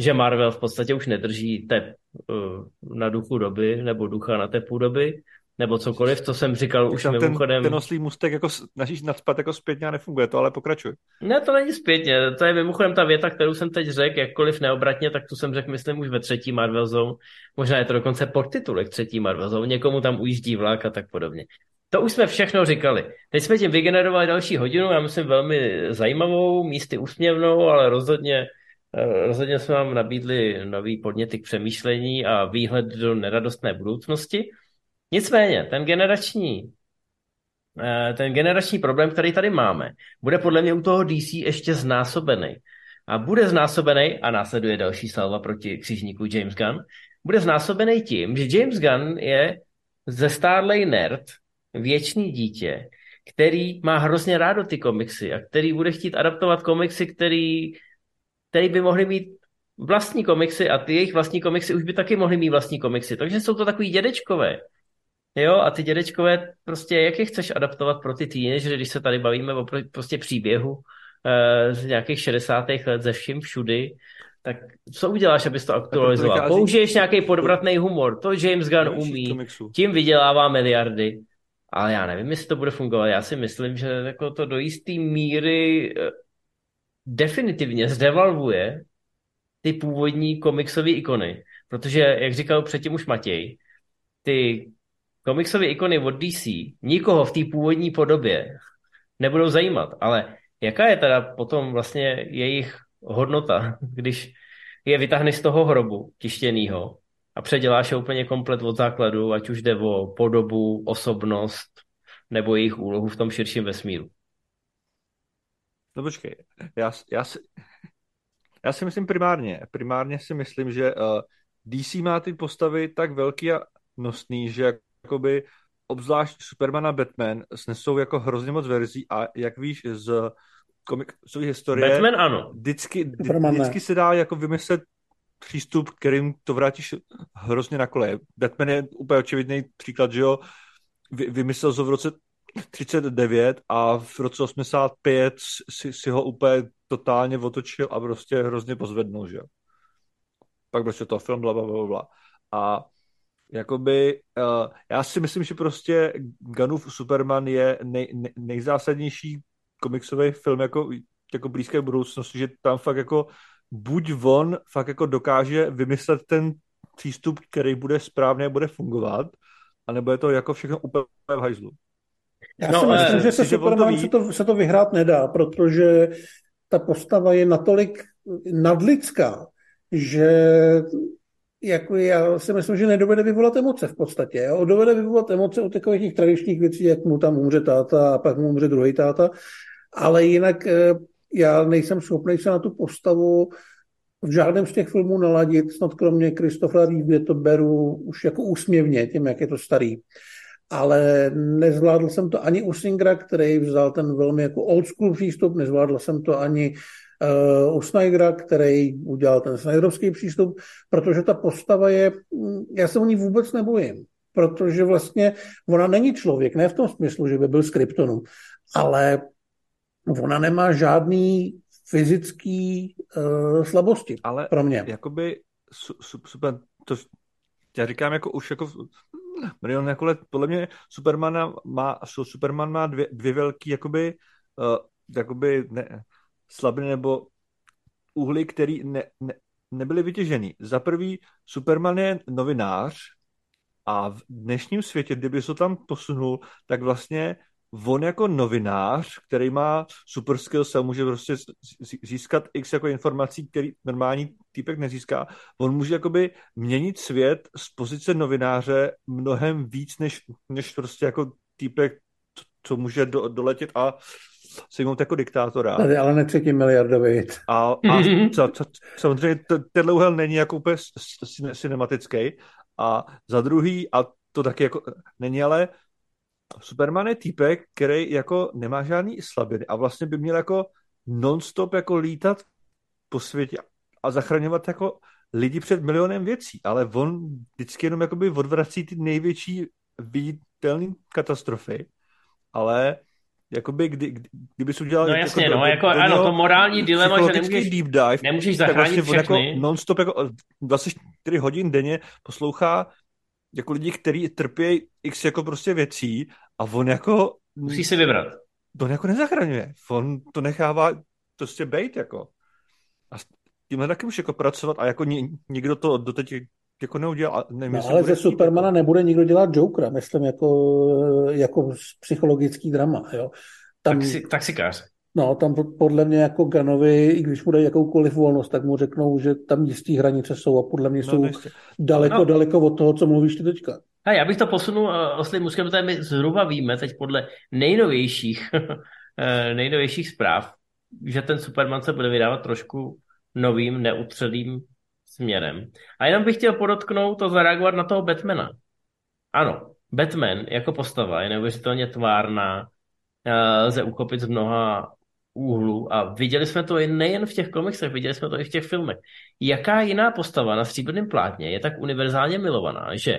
že Marvel v podstatě už nedrží tep uh, na duchu doby, nebo ducha na tepu doby, nebo cokoliv, co jsem říkal už ten, mimochodem. Ten oslý mustek jako snažíš nadspat jako zpětně a nefunguje to, ale pokračuj. Ne, to není zpětně, to je mimochodem ta věta, kterou jsem teď řekl, jakkoliv neobratně, tak tu jsem řekl, myslím, už ve třetí Marvel Zone. Možná je to dokonce podtitulek třetí Marvel Zone, někomu tam ujíždí vlak a tak podobně. To už jsme všechno říkali. Teď jsme tím vygenerovali další hodinu, já myslím velmi zajímavou, místy úsměvnou, ale rozhodně Eh, rozhodně jsme vám nabídli nový podněty k přemýšlení a výhled do neradostné budoucnosti. Nicméně, ten generační, eh, ten generační problém, který tady máme, bude podle mě u toho DC ještě znásobený. A bude znásobený, a následuje další salva proti křižníku James Gunn, bude znásobený tím, že James Gunn je zestárlej nerd, věčný dítě, který má hrozně rádo ty komiksy a který bude chtít adaptovat komiksy, který který by mohli mít vlastní komiksy a ty jejich vlastní komiksy už by taky mohly mít vlastní komiksy. Takže jsou to takový dědečkové. Jo, a ty dědečkové, prostě jak je chceš adaptovat pro ty teenagery, když se tady bavíme o prostě příběhu e, z nějakých 60. let ze vším všudy, tak co uděláš, abys to aktualizoval? Použiješ nějaký podvratný humor, to James Gunn umí, tím vydělává miliardy, ale já nevím, jestli to bude fungovat. Já si myslím, že jako to do jisté míry eh, definitivně zdevalvuje ty původní komiksové ikony. Protože, jak říkal předtím už Matěj, ty komiksové ikony od DC nikoho v té původní podobě nebudou zajímat. Ale jaká je teda potom vlastně jejich hodnota, když je vytáhneš z toho hrobu tištěnýho a předěláš je úplně komplet od základu, ať už jde o podobu, osobnost nebo jejich úlohu v tom širším vesmíru. No počkej, já, já, si, já si myslím primárně, primárně si myslím, že uh, eh, DC má ty postavy tak velký a nosný, že jakoby obzvlášť Superman a Batman snesou jako hrozně moc verzí a jak víš z komiksové historie, Batman ano. Vždycky, vždycky se dá jako vymyslet přístup, kterým to vrátíš hrozně na kole. Batman je úplně očividný příklad, že jo, vy, vymyslel to v roce 39 a v roce 85 si, si ho úplně totálně otočil a prostě hrozně pozvednul, že. Pak prostě to film, bla, bla, bla, bla. A jakoby, uh, já si myslím, že prostě Gunův Superman je nej, nej, nejzásadnější komiksový film jako, jako blízké budoucnosti, že tam fakt jako buď on fakt jako dokáže vymyslet ten přístup, který bude správně a bude fungovat, anebo je to jako všechno úplně v hajzlu. Já no, si myslím, eh, že se Superman se to, se to vyhrát nedá, protože ta postava je natolik nadlidská, že jako já si myslím, že nedovede vyvolat emoce v podstatě. Jo? Dovede vyvolat emoce u takových těch tradičních věcí, jak mu tam umře táta a pak mu umře druhý táta, ale jinak eh, já nejsem schopný se na tu postavu v žádném z těch filmů naladit, snad kromě Kristofra Reeve to beru už jako úsměvně, tím, jak je to starý. Ale nezvládl jsem to ani u Singra, který vzal ten velmi jako old school přístup, nezvládl jsem to ani uh, u Snydera, který udělal ten Snyderovský přístup, protože ta postava je, mm, já se o ní vůbec nebojím, protože vlastně ona není člověk, ne v tom smyslu, že by byl z Kryptonu, ale ona nemá žádný fyzický uh, slabosti ale pro mě. jakoby su, su, super, to já říkám jako už jako milion jako let, podle mě Superman má, Superman má dvě, dvě velký jakoby, uh, jakoby ne, slabiny nebo úhly, které ne, ne, nebyly vytěženy. Za prvý, Superman je novinář a v dnešním světě, kdyby se to tam posunul, tak vlastně on jako novinář, který má super skills a může prostě získat x jako informací, který normální týpek nezíská, on může jakoby měnit svět z pozice novináře mnohem víc, než, než prostě jako týpek, co může do, doletět a sejmout jako diktátora. Tady ale ne třetí miliardový. A, a co, co, samozřejmě tenhle úhel není jako úplně cinematický. A za druhý, a to taky jako není, ale Superman je týpek, který jako nemá žádný slabiny a vlastně by měl jako non-stop jako lítat po světě a zachraňovat jako lidi před milionem věcí, ale on vždycky jenom jakoby odvrací ty největší viditelné katastrofy, ale jakoby, kdy, kdyby jsi udělal... No jako jasně, jako, no, do, jako, do, ano, to morální dilema, že nemůžeš, deep dive, nemůžeš zachránit vlastně všechny. Jako non-stop jako 24 hodin denně poslouchá jako lidi, kteří trpí x jako prostě věcí a on jako... Musí si vybrat. To jako nezachraňuje. On to nechává prostě bejt jako. A s tímhle taky může jako pracovat a jako nikdo to doteď jako neudělal. Nevím, no, ale ze Supermana jako... nebude nikdo dělat Jokera, myslím, jako, jako psychologický drama. Jo. Tam, Taxi, taxikář. No, tam podle mě jako Ganovi, i když mu dají jakoukoliv volnost, tak mu řeknou, že tam jistý hranice jsou a podle mě no, jsou nejste. daleko, no. daleko od toho, co mluvíš ty teďka. A já bych to posunul uh, oslým muskem, protože my zhruba víme teď podle nejnovějších, eh, nejnovějších zpráv, že ten Superman se bude vydávat trošku novým, neutřelým směrem. A jenom bych chtěl podotknout a zareagovat na toho Batmana. Ano, Batman jako postava je neuvěřitelně tvárná, eh, lze uchopit z mnoha úhlu a viděli jsme to nejen v těch komiksech, viděli jsme to i v těch filmech. Jaká jiná postava na stříbrném plátně je tak univerzálně milovaná, že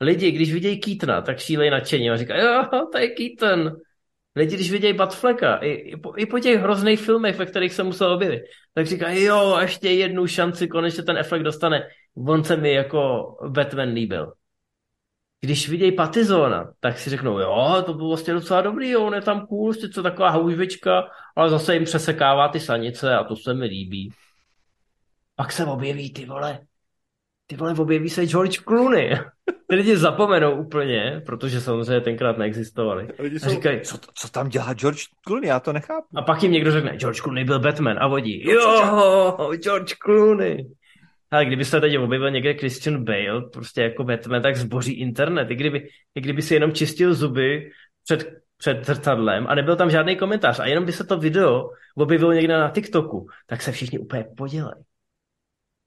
lidi, když vidějí Keatona, tak šílej nadšení a říkají, jo, to je Keaton. Lidi, když vidějí Batfleka, i, i, po, i po těch hrozných filmech, ve kterých se musel objevit, tak říkají, jo, ještě jednu šanci, konečně ten efekt dostane. On se mi jako Batman líbil. Když vidějí Patizona, tak si řeknou, jo, to bylo vlastně docela dobrý, jo, on je tam cool, co taková houžvička, ale zase jim přesekává ty sanice a to se mi líbí. Pak se objeví ty vole, ty vole, objeví se George Clooney. Ty lidi zapomenou úplně, protože samozřejmě tenkrát neexistovali. Lidi jsou, a říkají, co, co tam dělá George Clooney, já to nechápu. A pak jim někdo řekne, George Clooney byl Batman a vodí, jo, George Clooney. Ale kdyby se teď objevil někde Christian Bale, prostě jako Batman, tak zboří internet. I kdyby, i kdyby si jenom čistil zuby před, před zrcadlem a nebyl tam žádný komentář a jenom by se to video objevilo někde na TikToku, tak se všichni úplně podělají.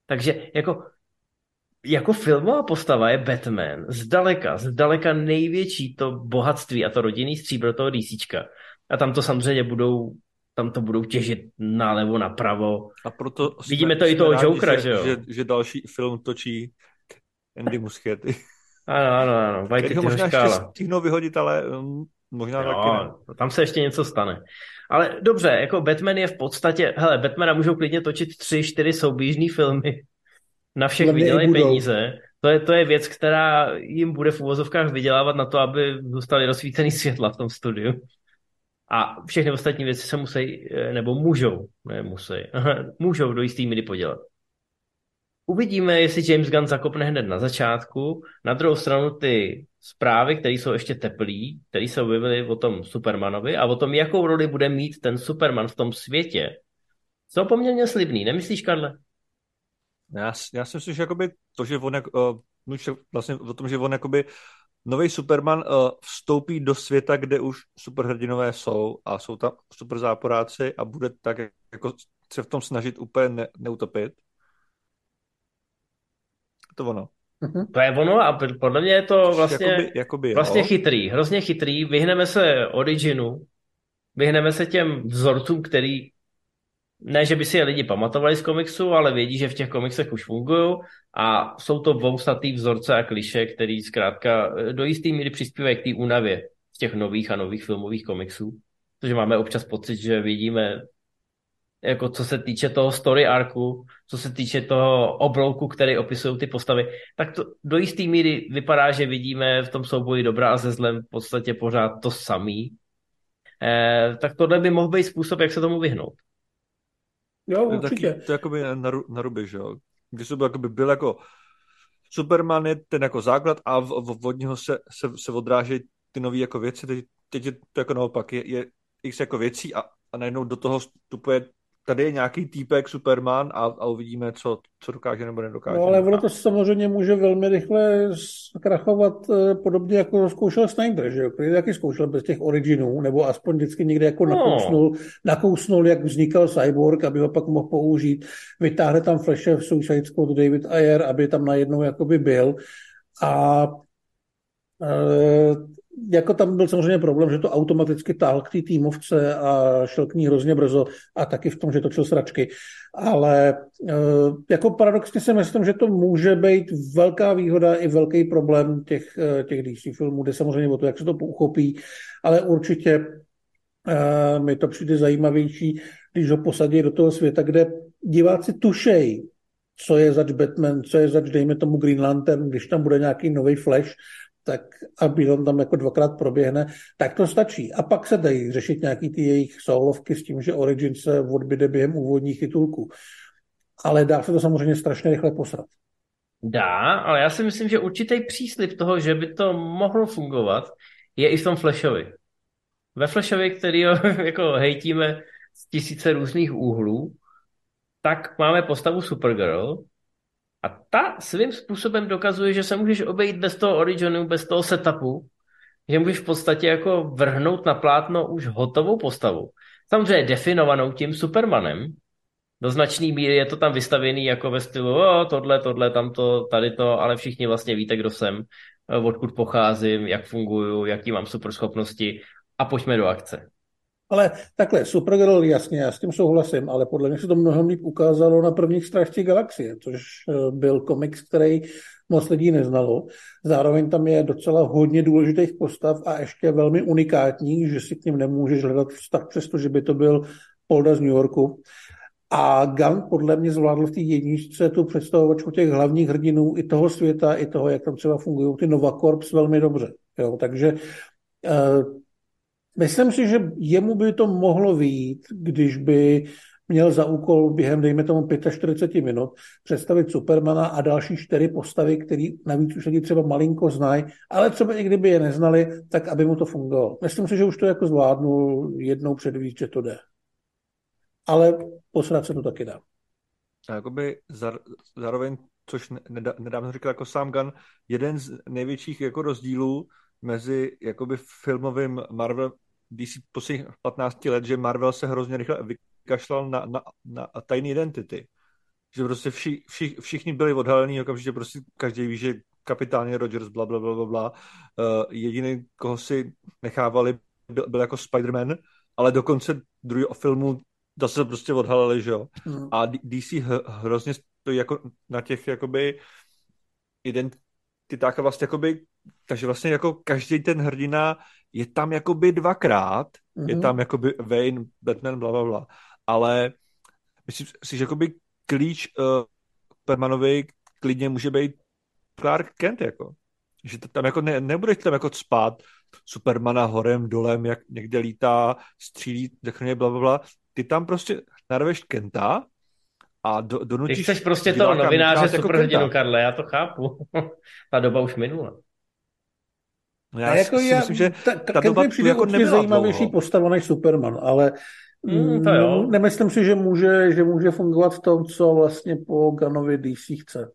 Takže jako jako filmová postava je Batman zdaleka, zdaleka největší to bohatství a to rodinný stříbro toho DCčka. A tam to samozřejmě budou tam to budou těžit nalevo, napravo. A proto Vidíme to i toho rádi, Jokera, že, že jo? Že, že další film točí Andy Muschietti. Ano, ano, ano. Vajty možná škála. ještě stihnou vyhodit, ale um, možná jo, taky ne. Tam se ještě něco stane. Ale dobře, jako Batman je v podstatě, hele, Batmana můžou klidně točit tři, čtyři souběžný filmy na všech vydělají peníze. To je, to je věc, která jim bude v uvozovkách vydělávat na to, aby zůstali rozsvícený světla v tom studiu. A všechny ostatní věci se musí, eh, nebo můžou, ne musí, můžou do jistý míry podělat. Uvidíme, jestli James Gunn zakopne hned na začátku. Na druhou stranu ty zprávy, které jsou ještě teplý, které se objevily o tom Supermanovi a o tom, jakou roli bude mít ten Superman v tom světě, jsou poměrně slibný. Nemyslíš, Karle? Já, já si myslím, že jakoby to, že on, uh, vlastně o tom, že on jakoby nový Superman uh, vstoupí do světa, kde už superhrdinové jsou a jsou tam super záporáci a bude tak jako se v tom snažit úplně ne, neutopit. To ono. Mm-hmm. To je ono a podle mě je to vlastně, jakoby, jakoby, vlastně chytrý, hrozně chytrý. Vyhneme se originu, vyhneme se těm vzorcům, který ne, že by si je lidi pamatovali z komiksu, ale vědí, že v těch komiksech už fungují a jsou to vousatý vzorce a kliše, který zkrátka eh, do jisté míry přispívají k té únavě z těch nových a nových filmových komiksů. Protože máme občas pocit, že vidíme jako co se týče toho story arku, co se týče toho oblouku, který opisují ty postavy, tak to do jisté míry vypadá, že vidíme v tom souboji dobra a ze zlem v podstatě pořád to samý. Eh, tak tohle by mohl být způsob, jak se tomu vyhnout. Jo, určitě. Taky, to je jakoby na, na ruby, že jo. Když to byl, jakoby, byl jako Superman je ten jako základ a v, v, od něho se, se, se odrážejí ty nové jako věci, teď, teď je to jako naopak, je, je x jako věcí a, a najednou do toho vstupuje tady je nějaký týpek Superman a, a uvidíme, co, co dokáže nebo nedokáže. No ale ono to samozřejmě může velmi rychle zkrachovat eh, podobně, jako zkoušel Snyder, že jo? Který taky zkoušel bez těch originů, nebo aspoň vždycky někde jako no. nakousnul, nakousnul, jak vznikal Cyborg, aby ho pak mohl použít. Vytáhne tam Flashe v Suicide Squad David Ayer, aby tam najednou jakoby byl. A e, jako tam byl samozřejmě problém, že to automaticky táhl k té týmovce a šel k ní hrozně brzo a taky v tom, že točil sračky. Ale eh, jako paradoxně si myslím, že to může být velká výhoda i velký problém těch, eh, těch DC filmů, kde samozřejmě o to, jak se to uchopí, ale určitě eh, mi to přijde zajímavější, když ho posadí do toho světa, kde diváci tušejí, co je zač Batman, co je zač, dejme tomu Green Lantern, když tam bude nějaký nový Flash, tak a on tam jako dvakrát proběhne, tak to stačí. A pak se dají řešit nějaký ty jejich solovky s tím, že Origin se odbyde během úvodních titulků. Ale dá se to samozřejmě strašně rychle posrat. Dá, ale já si myslím, že určitý příslip toho, že by to mohlo fungovat, je i v tom Flashovi. Ve Flashovi, který jako hejtíme z tisíce různých úhlů, tak máme postavu Supergirl, a ta svým způsobem dokazuje, že se můžeš obejít bez toho originu, bez toho setupu, že můžeš v podstatě jako vrhnout na plátno už hotovou postavu. Samozřejmě definovanou tím Supermanem, do značné míry je to tam vystavěný jako ve stylu o, tohle, tohle, tamto, tady to, ale všichni vlastně víte, kdo jsem, odkud pocházím, jak funguju, jaký mám superschopnosti a pojďme do akce. Ale takhle, Supergirl, jasně, já s tím souhlasím, ale podle mě se to mnohem líp ukázalo na prvních strážcích galaxie, což eh, byl komiks, který moc lidí neznalo. Zároveň tam je docela hodně důležitých postav a ještě velmi unikátní, že si k ním nemůžeš hledat vztah, přestože by to byl Polda z New Yorku. A Gunn podle mě zvládl v té jedničce tu představovačku těch hlavních hrdinů i toho světa, i toho, jak tam třeba fungují ty Nova Corps velmi dobře. Jo, takže eh, Myslím si, že jemu by to mohlo výjít, když by měl za úkol během, dejme tomu, 45 minut představit Supermana a další čtyři postavy, které navíc už lidi třeba malinko znají, ale třeba i kdyby je neznali, tak aby mu to fungovalo. Myslím si, že už to jako zvládnu jednou předvíc, že to jde. Ale posrat se to taky dá. A jakoby zároveň, což nedávno říkal jako sám Gun, jeden z největších jako rozdílů mezi jakoby filmovým Marvel DC posledních 15 let, že Marvel se hrozně rychle vykašlal na, na, na tajné identity. Že prostě vši, vši, všichni byli odhalení, okamžitě prostě každý ví, že kapitáně Rogers, bla, bla, bla, bla, bla. Uh, jediný, koho si nechávali, byl, byl jako Spider-Man, ale do konce druhého filmu zase se prostě odhalili, že jo. Mm. A DC hrozně stojí jako na těch jakoby identitách a vlastně jakoby, takže vlastně jako každý ten hrdina je tam jakoby dvakrát, mm-hmm. je mhm. tam jakoby Wayne, Batman, bla, bla, bla. Ale myslím si, že jakoby klíč uh, Permanovi klidně může být Clark Kent, jako. že tam jako ne, nebudeš tam jako spát Supermana horem, dolem, jak někde lítá, střílí, technologie, bla, bla, bla. Ty tam prostě narveš Kenta a do, donutíš... Ty chceš prostě toho novináře superhrdinu, jako Karle, já to chápu. ta doba už minula. No já jako si já, myslím, že ta, ta, doba přijde jako nebyla zajímavější dlouho. postava než Superman, ale mm, to jo. nemyslím si, že může, že může fungovat v tom, co vlastně po Ganovi DC chce.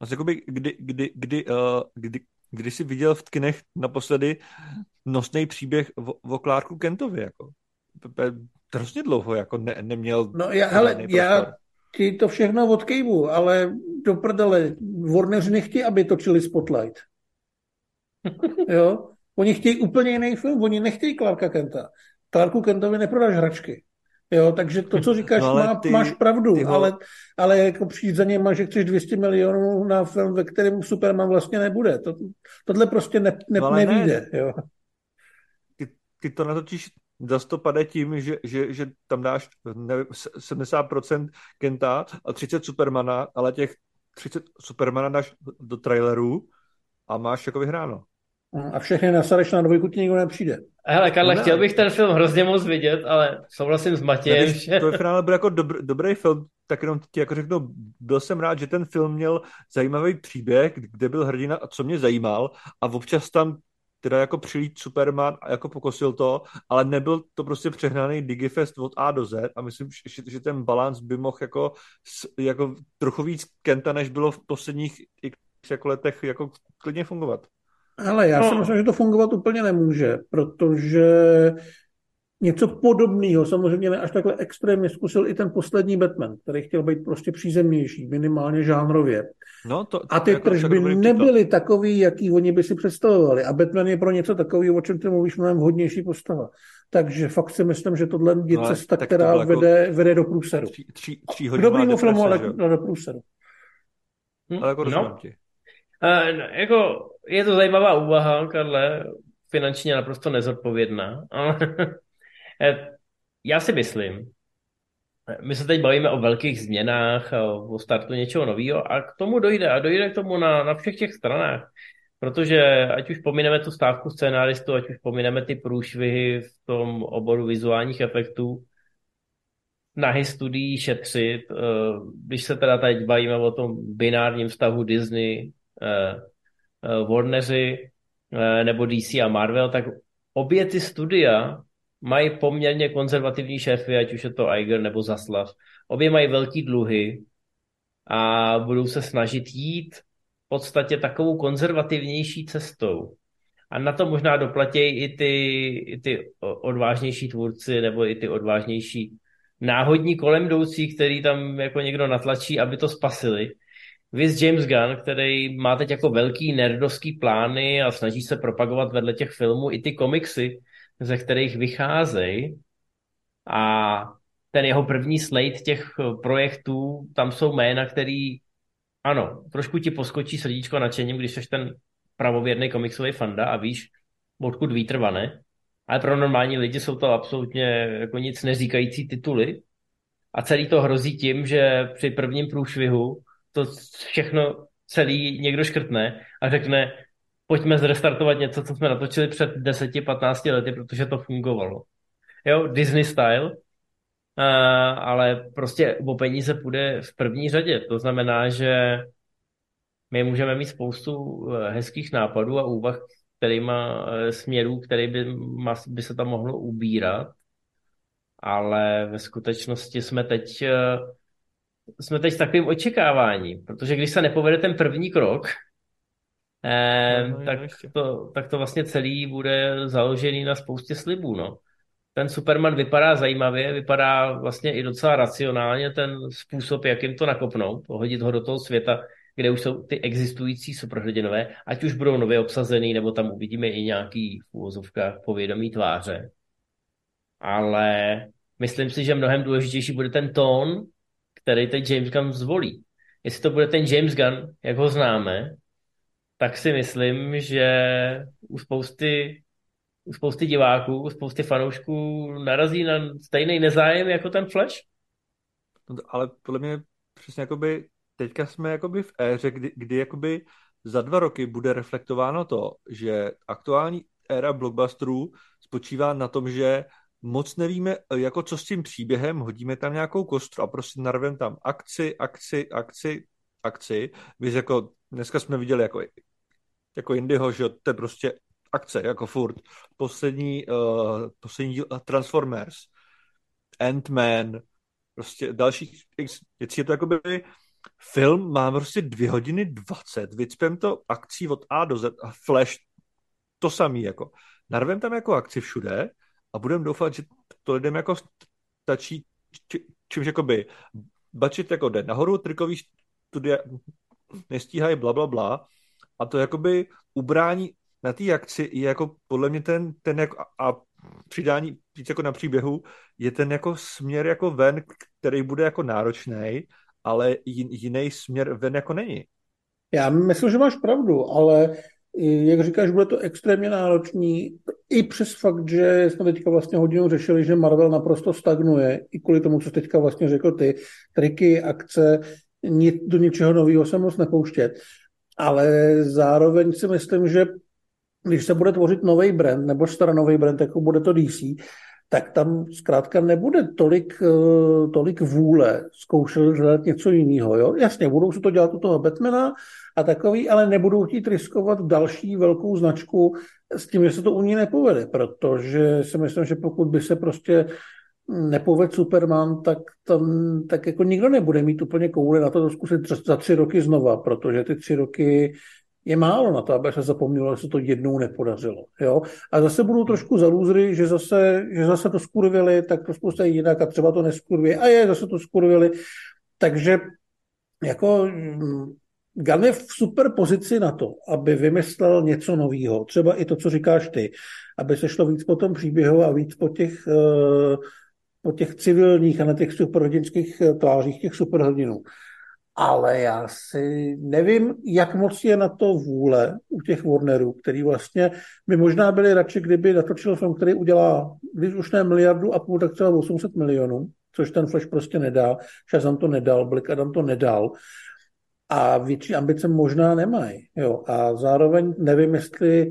Vlastně jakoby, kdy, kdy, kdy, uh, kdy, kdy jsi viděl v kinech naposledy nosný příběh o, o Clarku Kentovi, jako. Hrozně dlouho, jako ne, neměl... No já, hele, já ti to všechno odkejvu, ale do prdele, Warner nechtějí, aby točili Spotlight. jo? Oni chtějí úplně jiný film, oni nechtějí Clarka Kenta. Clarku Kentovi neprodáš hračky. Jo, takže to, co říkáš, no, má, ty, máš pravdu, ty ho... ale, ale jako přijít za něma, že chceš 200 milionů na film, ve kterém Superman vlastně nebude. To, tohle prostě ne, ne, no, nevíde. Ne. Jo. Ty, ty to natočíš dost to pade tím, že, že, že tam dáš nevím, 70% Kenta a 30 Supermana, ale těch 30 Supermana dáš do trailerů a máš jako vyhráno. A všechny nasadeš na dvojku, ti nikdo nepřijde. Hele, Karle, no, chtěl bych ten film hrozně moc vidět, ale souhlasím s Matějem. Když že... to finále byl jako dobr, dobrý film, tak jenom ti jako řeknu, byl jsem rád, že ten film měl zajímavý příběh, kde byl hrdina a co mě zajímal a občas tam teda jako přilít Superman a jako pokosil to, ale nebyl to prostě přehnaný Digifest od A do Z a myslím, že, že ten balans by mohl jako, jako trochu víc Kenta, než bylo v posledních x jako letech jako klidně fungovat. Ale já no. si myslím, že to fungovat úplně nemůže, protože něco podobného, samozřejmě ne až takhle extrémně, zkusil i ten poslední Batman, který chtěl být prostě přízemnější, minimálně žánrově. No, to, to a ty jako tržby nebyly to. takový, jaký oni by si představovali. A Batman je pro něco takového, o čem ty mluvíš, mnohem vhodnější postava. Takže fakt si myslím, že tohle je no, cesta, která jako vede, vede do průseru. Tří, tří, tří Dobrýmu filmu, ale do průseru. Hm? Ale jako no. ti. Uh, no, jako je to zajímavá úvaha, Karle, finančně naprosto nezodpovědná, eh, já si myslím, my se teď bavíme o velkých změnách, o startu něčeho nového a k tomu dojde a dojde k tomu na, na všech těch stranách. Protože ať už pomineme tu stávku scénáristu, ať už pomineme ty průšvihy v tom oboru vizuálních efektů, snahy studií šetřit, eh, když se teda teď bavíme o tom binárním vztahu Disney, eh, Eh, Warneri eh, nebo DC a Marvel, tak obě ty studia mají poměrně konzervativní šéfy, ať už je to Iger nebo Zaslav. Obě mají velký dluhy a budou se snažit jít v podstatě takovou konzervativnější cestou. A na to možná doplatějí i ty, i ty odvážnější tvůrci nebo i ty odvážnější náhodní kolem jdoucí, který tam jako někdo natlačí, aby to spasili. Vys James Gunn, který má teď jako velký nerdovský plány a snaží se propagovat vedle těch filmů i ty komiksy, ze kterých vycházejí. A ten jeho první slate těch projektů, tam jsou jména, který, ano, trošku ti poskočí srdíčko nadšením, když jsi ten pravověrný komiksový fanda a víš, odkud vítr vane. Ale pro normální lidi jsou to absolutně jako nic neříkající tituly. A celý to hrozí tím, že při prvním průšvihu to všechno celý někdo škrtne a řekne, pojďme zrestartovat něco, co jsme natočili před 10-15 lety, protože to fungovalo. Jo, Disney style, a, ale prostě o peníze půjde v první řadě. To znamená, že my můžeme mít spoustu eh, hezkých nápadů a úvah, kterýma eh, směrů, který by, by se tam mohlo ubírat, ale ve skutečnosti jsme teď eh, jsme teď s takovým očekáváním, protože když se nepovede ten první krok, eh, no, no, tak, to, tak to vlastně celý bude založený na spoustě slibů. No. Ten Superman vypadá zajímavě, vypadá vlastně i docela racionálně ten způsob, jak jim to nakopnout, hodit ho do toho světa, kde už jsou ty existující superhrdinové, ať už budou nově obsazený, nebo tam uvidíme i nějaký v úvozovkách povědomí tváře. Ale myslím si, že mnohem důležitější bude ten tón, který teď James Gunn zvolí. Jestli to bude ten James Gunn, jak ho známe, tak si myslím, že u spousty, u spousty diváků, u spousty fanoušků narazí na stejný nezájem jako ten Flash. No, ale podle mě přesně jakoby teďka jsme jakoby v éře, kdy, kdy jakoby za dva roky bude reflektováno to, že aktuální éra blockbusterů spočívá na tom, že moc nevíme, jako co s tím příběhem, hodíme tam nějakou kostru a prostě narvem tam akci, akci, akci, akci. Víš, jako dneska jsme viděli jako, jako Indyho, že to je prostě akce, jako furt. Poslední, uh, poslední díl Transformers, Ant-Man, prostě dalších věcí. Je to jako by film má prostě dvě hodiny dvacet, vycpem to akcí od A do Z a Flash to samý, jako. Narvem tam jako akci všude a budeme doufat, že to lidem jako stačí, či, čímž jakoby budget jako jde nahoru, trikový studia nestíhají bla, bla, bla a to jakoby ubrání na té akci je jako podle mě ten, ten jako a přidání víc jako na příběhu je ten jako směr jako ven, který bude jako náročný, ale jiný směr ven jako není. Já myslím, že máš pravdu, ale jak říkáš, bude to extrémně náročný, i přes fakt, že jsme teďka vlastně hodinu řešili, že Marvel naprosto stagnuje, i kvůli tomu, co teďka vlastně řekl ty, triky, akce, do ničeho nového se moc nepouštět. Ale zároveň si myslím, že když se bude tvořit nový brand, nebo staronový brand, jako bude to DC, tak tam zkrátka nebude tolik, eh, tolik vůle zkoušet hledat něco jiného. Jasně, budou se to dělat u toho Batmana a takový, ale nebudou chtít riskovat další velkou značku s tím, že se to u ní nepovede, protože si myslím, že pokud by se prostě nepovedl Superman, tak, tam, tak jako nikdo nebude mít úplně koule na to, to zkusit za tři roky znova, protože ty tři roky je málo na to, aby se zapomnělo, že se to jednou nepodařilo. Jo? A zase budou trošku zalůzry, že zase, že zase to skurvili, tak to zkusí jinak a třeba to neskurví. A je, zase to skurvili. Takže jako Gun je v super pozici na to, aby vymyslel něco nového. Třeba i to, co říkáš ty, aby se šlo víc po tom příběhu a víc po těch, eh, po těch civilních a na těch superhrdinských eh, tvářích těch superhrdinů ale já si nevím, jak moc je na to vůle u těch Warnerů, který vlastně by možná byli radši, kdyby natočil film, který udělá, když už ne miliardu a půl, tak třeba 800 milionů, což ten Flash prostě nedá, Shazam to nedal, Black Adam to nedal a větší ambice možná nemají. Jo. A zároveň nevím, jestli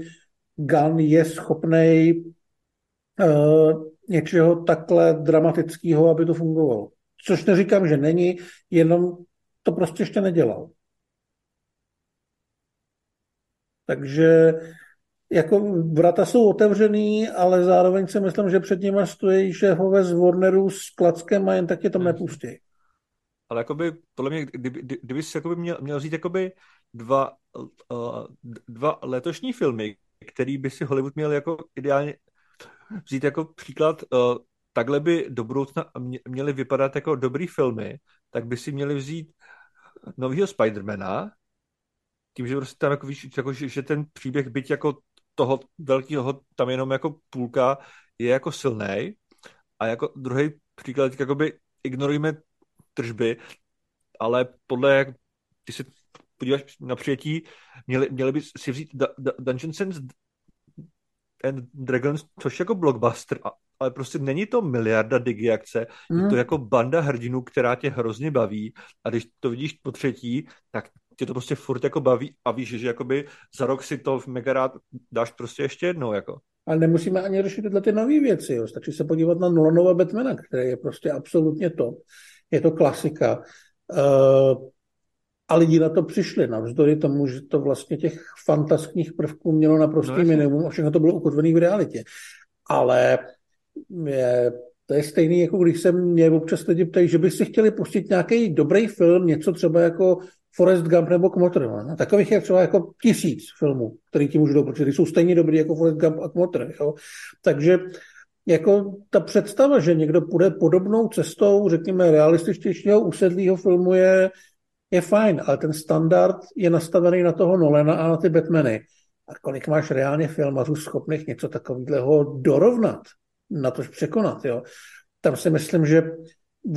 Gun je schopný uh, něčeho takhle dramatického, aby to fungovalo. Což neříkám, že není, jenom to prostě ještě nedělal. Takže jako vrata jsou otevřený, ale zároveň si myslím, že před nimi stojí šéfové z Warneru s klackem a jen tak je tam nepustí. Ale jakoby, podle mě, kdyby, kdyby jsi jakoby měl, měl říct jakoby dva, uh, dva letošní filmy, který by si Hollywood měl jako ideálně vzít jako příklad, uh, takhle by do budoucna měly vypadat jako dobrý filmy, tak by si měli vzít nového Spidermana, tím, že prostě tam jako víš, jako, že, že ten příběh, byť jako toho velkého, tam jenom jako půlka, je jako silný. A jako druhý příklad, jakoby ignorujeme tržby, ale podle, jak ty se podíváš na přijetí, měli, měli by si vzít Dungeons and Dragons, což jako blockbuster, ale prostě není to miliarda digiakce, mm. je to hmm. jako banda hrdinů, která tě hrozně baví a když to vidíš po třetí, tak tě to prostě furt jako baví a víš, že jakoby za rok si to mega rád dáš prostě ještě jednou, jako. Ale nemusíme ani řešit tyhle ty nové věci, jo. stačí se podívat na Nolanova Batmana, který je prostě absolutně to. Je to klasika. Uh, a lidi na to přišli, navzdory tomu, že to vlastně těch fantastických prvků mělo naprostý no, minimum a všechno to bylo ukotvené v realitě. Ale je, to je stejný, jako když se mě občas lidi ptají, že by si chtěli pustit nějaký dobrý film, něco třeba jako Forest Gump nebo Kmotr. No? Takových je třeba jako tisíc filmů, který ti můžu doporučit. Jsou stejně dobrý jako Forest Gump a Kmotr. Jo? Takže jako ta představa, že někdo půjde podobnou cestou, řekněme, realističtějšího usedlého filmu je, je fajn, ale ten standard je nastavený na toho Nolena a na ty Batmany. A kolik máš reálně filmařů schopných něco takového dorovnat? na to překonat. Jo. Tam si myslím, že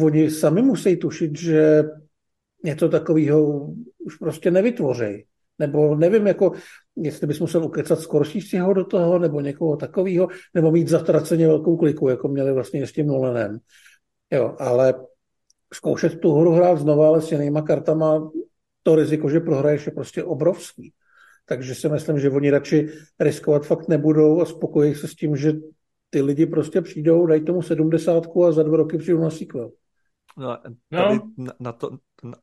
oni sami musí tušit, že něco takového už prostě nevytvoří. Nebo nevím, jako, jestli bys musel ukecat Skorsího do toho, nebo někoho takového, nebo mít zatraceně velkou kliku, jako měli vlastně s tím Nolanem. Jo, ale zkoušet tu hru hrát znova, ale s jinýma kartama, to riziko, že prohraješ, je prostě obrovský. Takže si myslím, že oni radši riskovat fakt nebudou a spokojí se s tím, že ty lidi prostě přijdou, dají tomu sedmdesátku a za dva roky přijdou na sequel. No, tady no. Na, na, to,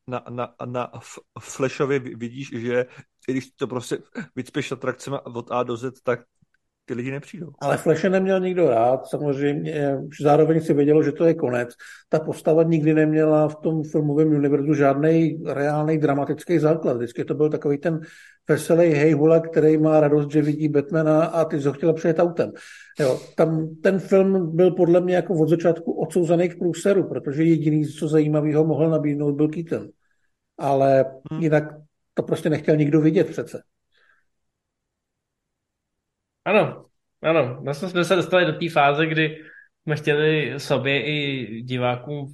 na, na, na Flashově vidíš, že když to prostě vycpěš atrakcemi od A do Z, tak ty lidi nepřijdou. Ale Flashe neměl nikdo rád, samozřejmě. Zároveň si vědělo, že to je konec. Ta postava nikdy neměla v tom filmovém univerzu žádný reálný dramatický základ. Vždycky to byl takový ten veselý hejhula, který má radost, že vidí Batmana a ty ho chtěla přijet autem. Jo, tam ten film byl podle mě jako od začátku odsouzený k průseru, protože jediný, co zajímavého mohl nabídnout, byl Keaton. Ale hmm. jinak to prostě nechtěl nikdo vidět přece. Ano, ano. Vlastně jsme se dostali do té fáze, kdy jsme chtěli sobě i divákům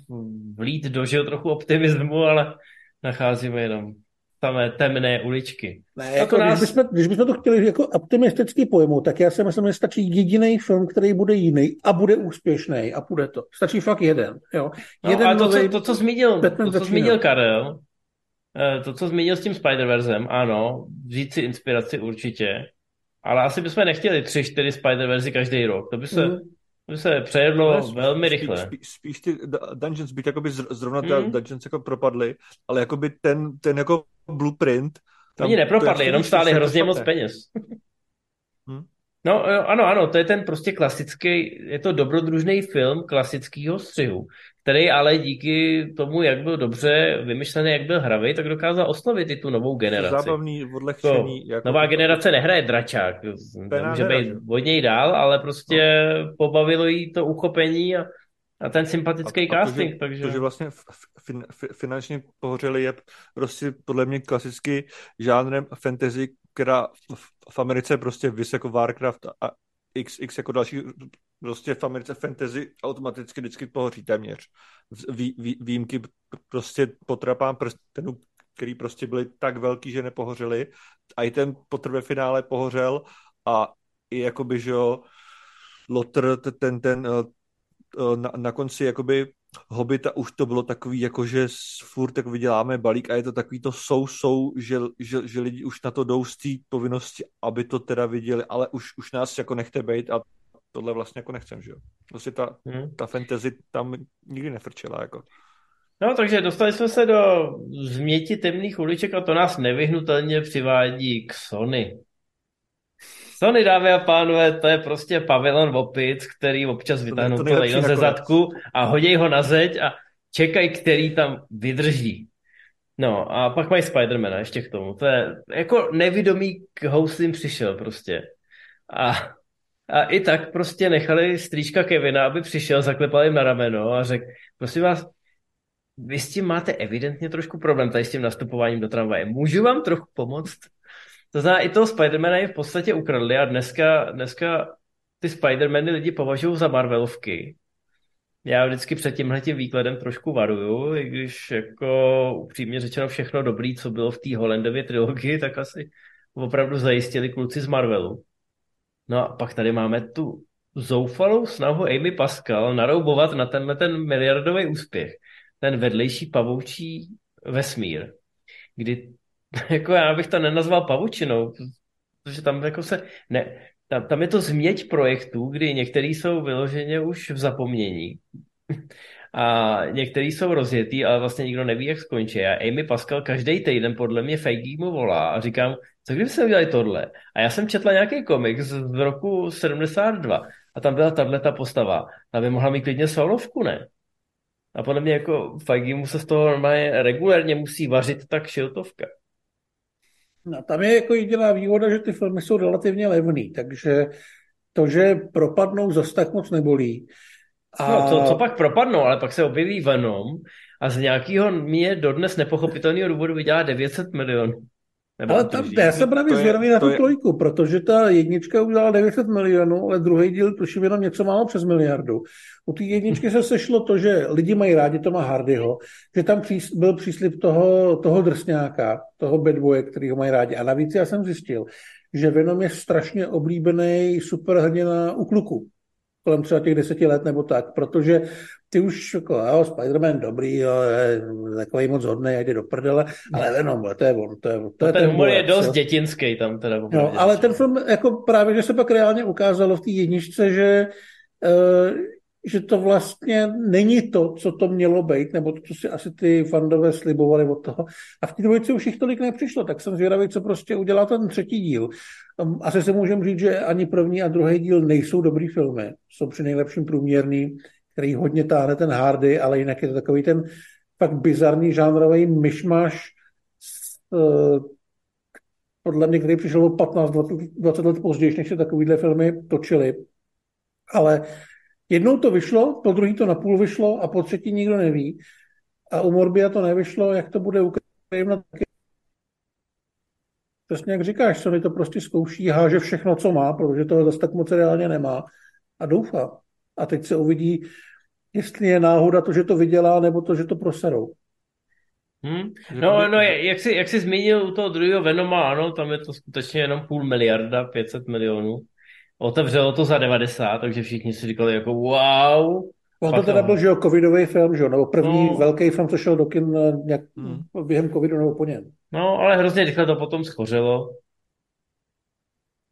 vlít do žil trochu optimismu, ale nacházíme jenom samé temné uličky. Ne, jako, nás... když, bychom, když bychom to chtěli jako optimistický pojmout, tak já si myslím, že stačí jediný film, který bude jiný a bude úspěšný a bude to. Stačí fakt jeden. Jo? No, jeden ale to, co, to, co zmínil, to, co zmínil Karel, to, co zmínil s tím Spider-Versem, ano, vzít si inspiraci určitě, ale asi bychom nechtěli tři, čtyři Spider-Versy každý rok. To by se, mm. to by se přejedlo no, velmi spíš, rychle. Spíš, spíš ty Dungeons, byť jakoby zrovna mm. ty Dungeons jako propadly, ale jakoby ten, ten jako blueprint... Tam, Oni nepropadli, jenom stáli hrozně moc peněz. Hmm? No ano, ano, to je ten prostě klasický, je to dobrodružný film klasického střihu, který ale díky tomu, jak byl dobře vymyšlený, jak byl hravý, tak dokázal oslovit i tu novou generaci. Zábavný, odlehčený. To, jako nová to... generace nehraje dračák, může být od něj dál, ale prostě no. pobavilo jí to uchopení a, a ten sympatický a, casting. A to, že, takže... to, že vlastně fin, finančně pohořeli je prostě podle mě klasicky žánrem fantasy, která v, v Americe prostě vys jako Warcraft a XX jako další prostě v Americe fantasy automaticky vždycky pohoří téměř. Vý, vý, výjimky prostě potrapám prstenů, který prostě byly tak velký, že nepohořeli. A i ten potrve finále pohořel a i jakoby, že jo, Lotr, ten, ten, eh, eh, na, na konci jakoby Hobita už to bylo takový, jako že furt tak vyděláme balík a je to takový to sou, sou, že, že, že lidi už na to jdou z té povinnosti, aby to teda viděli, ale už, už nás jako nechte být a tohle vlastně jako nechcem, že jo. Vlastně ta, hmm. ta fantasy tam nikdy nefrčela, jako. No, takže dostali jsme se do změti temných uliček a to nás nevyhnutelně přivádí k Sony. Sony, dámy a pánové, to je prostě pavilon opic, který občas vytáhnou to, to ze zadku a hodí ho na zeď a čekají, který tam vydrží. No a pak mají Spidermana ještě k tomu. To je jako nevědomý k houslím přišel prostě. A, a i tak prostě nechali strýčka Kevina, aby přišel, zaklepal jim na rameno a řekl, prosím vás, vy s tím máte evidentně trošku problém tady s tím nastupováním do tramvaje. Můžu vám trochu pomoct? To znamená, i toho Spidermana je v podstatě ukradli a dneska, dneska ty Spidermany lidi považují za Marvelovky. Já vždycky před tímhle tím výkladem trošku varuju, i když jako upřímně řečeno všechno dobrý, co bylo v té Hollandově trilogii, tak asi opravdu zajistili kluci z Marvelu. No a pak tady máme tu zoufalou snahu Amy Pascal naroubovat na tenhle ten miliardový úspěch. Ten vedlejší pavoučí vesmír, kdy jako já bych to nenazval pavučinou, protože tam jako se, ne, tam, tam je to změť projektů, kdy některý jsou vyloženě už v zapomnění a některý jsou rozjetý, ale vlastně nikdo neví, jak skončí. A Amy Pascal každý týden podle mě Feige mu volá a říkám, co kdyby se udělali tohle? A já jsem četla nějaký komik z roku 72 a tam byla tahle ta postava. Ta by mohla mít klidně solovku, ne? A podle mě jako Feige mu se z toho normálně regulérně musí vařit tak šiltovka. No, tam je jako jediná výhoda, že ty filmy jsou relativně levný, takže to, že propadnou, zase tak moc nebolí. A... No, co, co pak propadnou, ale pak se objeví Venom a z nějakého mě dodnes nepochopitelného důvodu vydělá 900 milionů. Nebo ale tam, já jsem právě zvědavý na tu je... trojku, protože ta jednička udělala 900 milionů, ale druhý díl tuším jenom něco málo přes miliardu. U té jedničky se sešlo to, že lidi mají rádi Toma Hardyho, že tam byl příslip toho, toho drsňáka, toho bad boye, který ho mají rádi. A navíc já jsem zjistil, že Venom je strašně oblíbený superhrdina u kluku kolem třeba těch deseti let nebo tak, protože ty už jako, jo, Spider-Man dobrý, jo, je takový moc hodný, jde do prdele, ale Venom, to je on, to je, to je ten, ten humor je dost dětinský tam teda. Jo, ale ten film, jako právě, že se pak reálně ukázalo v té jedničce, že uh, že to vlastně není to, co to mělo být, nebo to, co si asi ty fandové slibovali od toho. A v té dvojici už jich tolik nepřišlo, tak jsem zvědavý, co prostě udělá ten třetí díl. Um, asi se můžeme říct, že ani první a druhý díl nejsou dobrý filmy. Jsou při nejlepším průměrný, který hodně táhne ten hardy, ale jinak je to takový ten fakt bizarní žánrový myšmaš, uh, podle mě, který přišel o 15, 20, 20 let později, než se takovýhle filmy točily. Ale Jednou to vyšlo, po druhý to napůl vyšlo a po třetí nikdo neví. A u Morbia to nevyšlo, jak to bude u taky. Přesně jak říkáš, Sony to prostě zkouší, háže všechno, co má, protože toho zase tak moc reálně nemá a doufá. A teď se uvidí, jestli je náhoda to, že to vydělá, nebo to, že to proserou. Hmm. No, no jak, jsi, jak jsi zmínil u toho druhého Venoma, ano, tam je to skutečně jenom půl miliarda, 500 milionů. Otevřelo to za 90, takže všichni si říkali jako wow. On to teda byl, že jo, covidový film, že jo, nebo první no. velký film, co šel do kin eh, nějak hmm. během covidu nebo po něm. No, ale hrozně rychle to potom schořelo.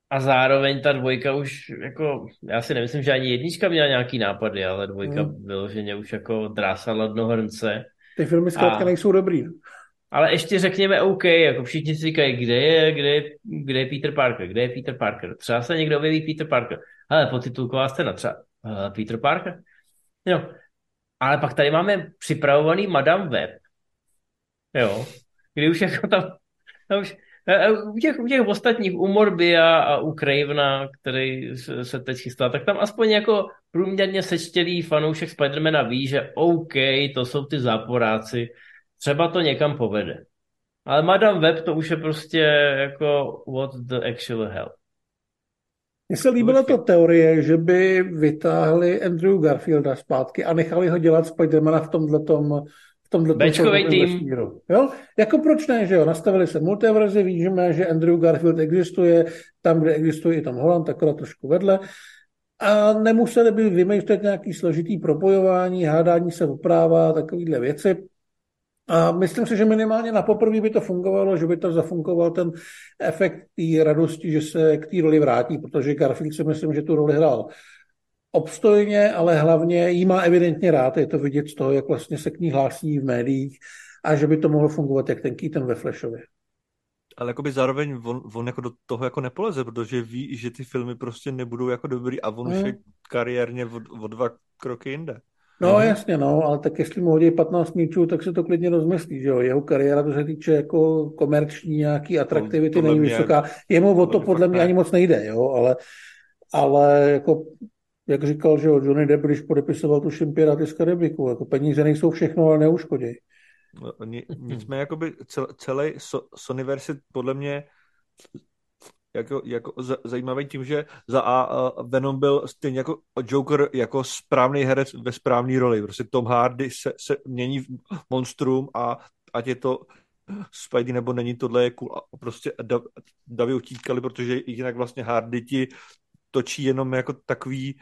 A zároveň ta dvojka už, jako, já si nemyslím, že ani jednička měla nějaký nápady, ale dvojka hmm. vyloženě už jako drásala dno hrnce. Ty filmy zkrátka a... nejsou dobrý. Ale ještě řekněme OK, jako všichni si říkají, kde je, kde je, kde je Peter Parker, kde je Peter Parker. Třeba se někdo objeví Peter Parker. Ale potitulková scéna, třeba uh, Peter Parker. Jo. Ale pak tady máme připravovaný Madame Web. Jo. Kdy už jako tam, tam už, u těch, u těch ostatních, u Morbia a u Cravena, který se teď chystá, tak tam aspoň jako průměrně sečtělý fanoušek Spidermana ví, že OK, to jsou ty záporáci, třeba to někam povede. Ale Madame Web to už je prostě jako what the actual hell. Mně se líbila ta teorie, že by vytáhli Andrew Garfielda zpátky a nechali ho dělat Spidermana v tomhletom v tomhle Bečkový tým. Jo? Jako proč ne, že jo? Nastavili se multiverze, víme, že Andrew Garfield existuje tam, kde existuje i Tom Holland, akorát trošku vedle. A nemuseli by vymýšlet nějaký složitý propojování, hádání se o práva, takovýhle věci. A myslím si, že minimálně na poprvé by to fungovalo, že by to zafunkoval ten efekt té radosti, že se k té roli vrátí, protože Garfield si myslím, že tu roli hrál obstojně, ale hlavně jí má evidentně rád, je to vidět z toho, jak vlastně se k ní hlásí v médiích a že by to mohlo fungovat jak ten Keaton ve Flashově. Ale jakoby zároveň on, on jako do toho jako nepoleze, protože ví, že ty filmy prostě nebudou jako dobrý a on hmm. už je kariérně o, o dva kroky jinde. No mm jasně, no, ale tak jestli mu hodí 15 míčů, tak se to klidně rozmyslí, že jo. Jeho kariéra, to se týče jako komerční nějaký atraktivity, není mě... vysoká. Jemu o to podle mě ani moc nejde, jo, ale, ale jako jak říkal, že jo, Johnny Depp, když podepisoval tu Piraty z Karibiku, jako peníze nejsou všechno, ale neuškodí. No, nicméně jakoby celý Sonyverse podle mě jako, jako zajímavý tím, že za A Venom byl stejně jako Joker jako správný herec ve správné roli. Prostě Tom Hardy se, se mění v monstrum a ať je to Spidey nebo není, tohle je cool. A prostě davy utíkali, protože jinak vlastně Hardy ti točí jenom jako takový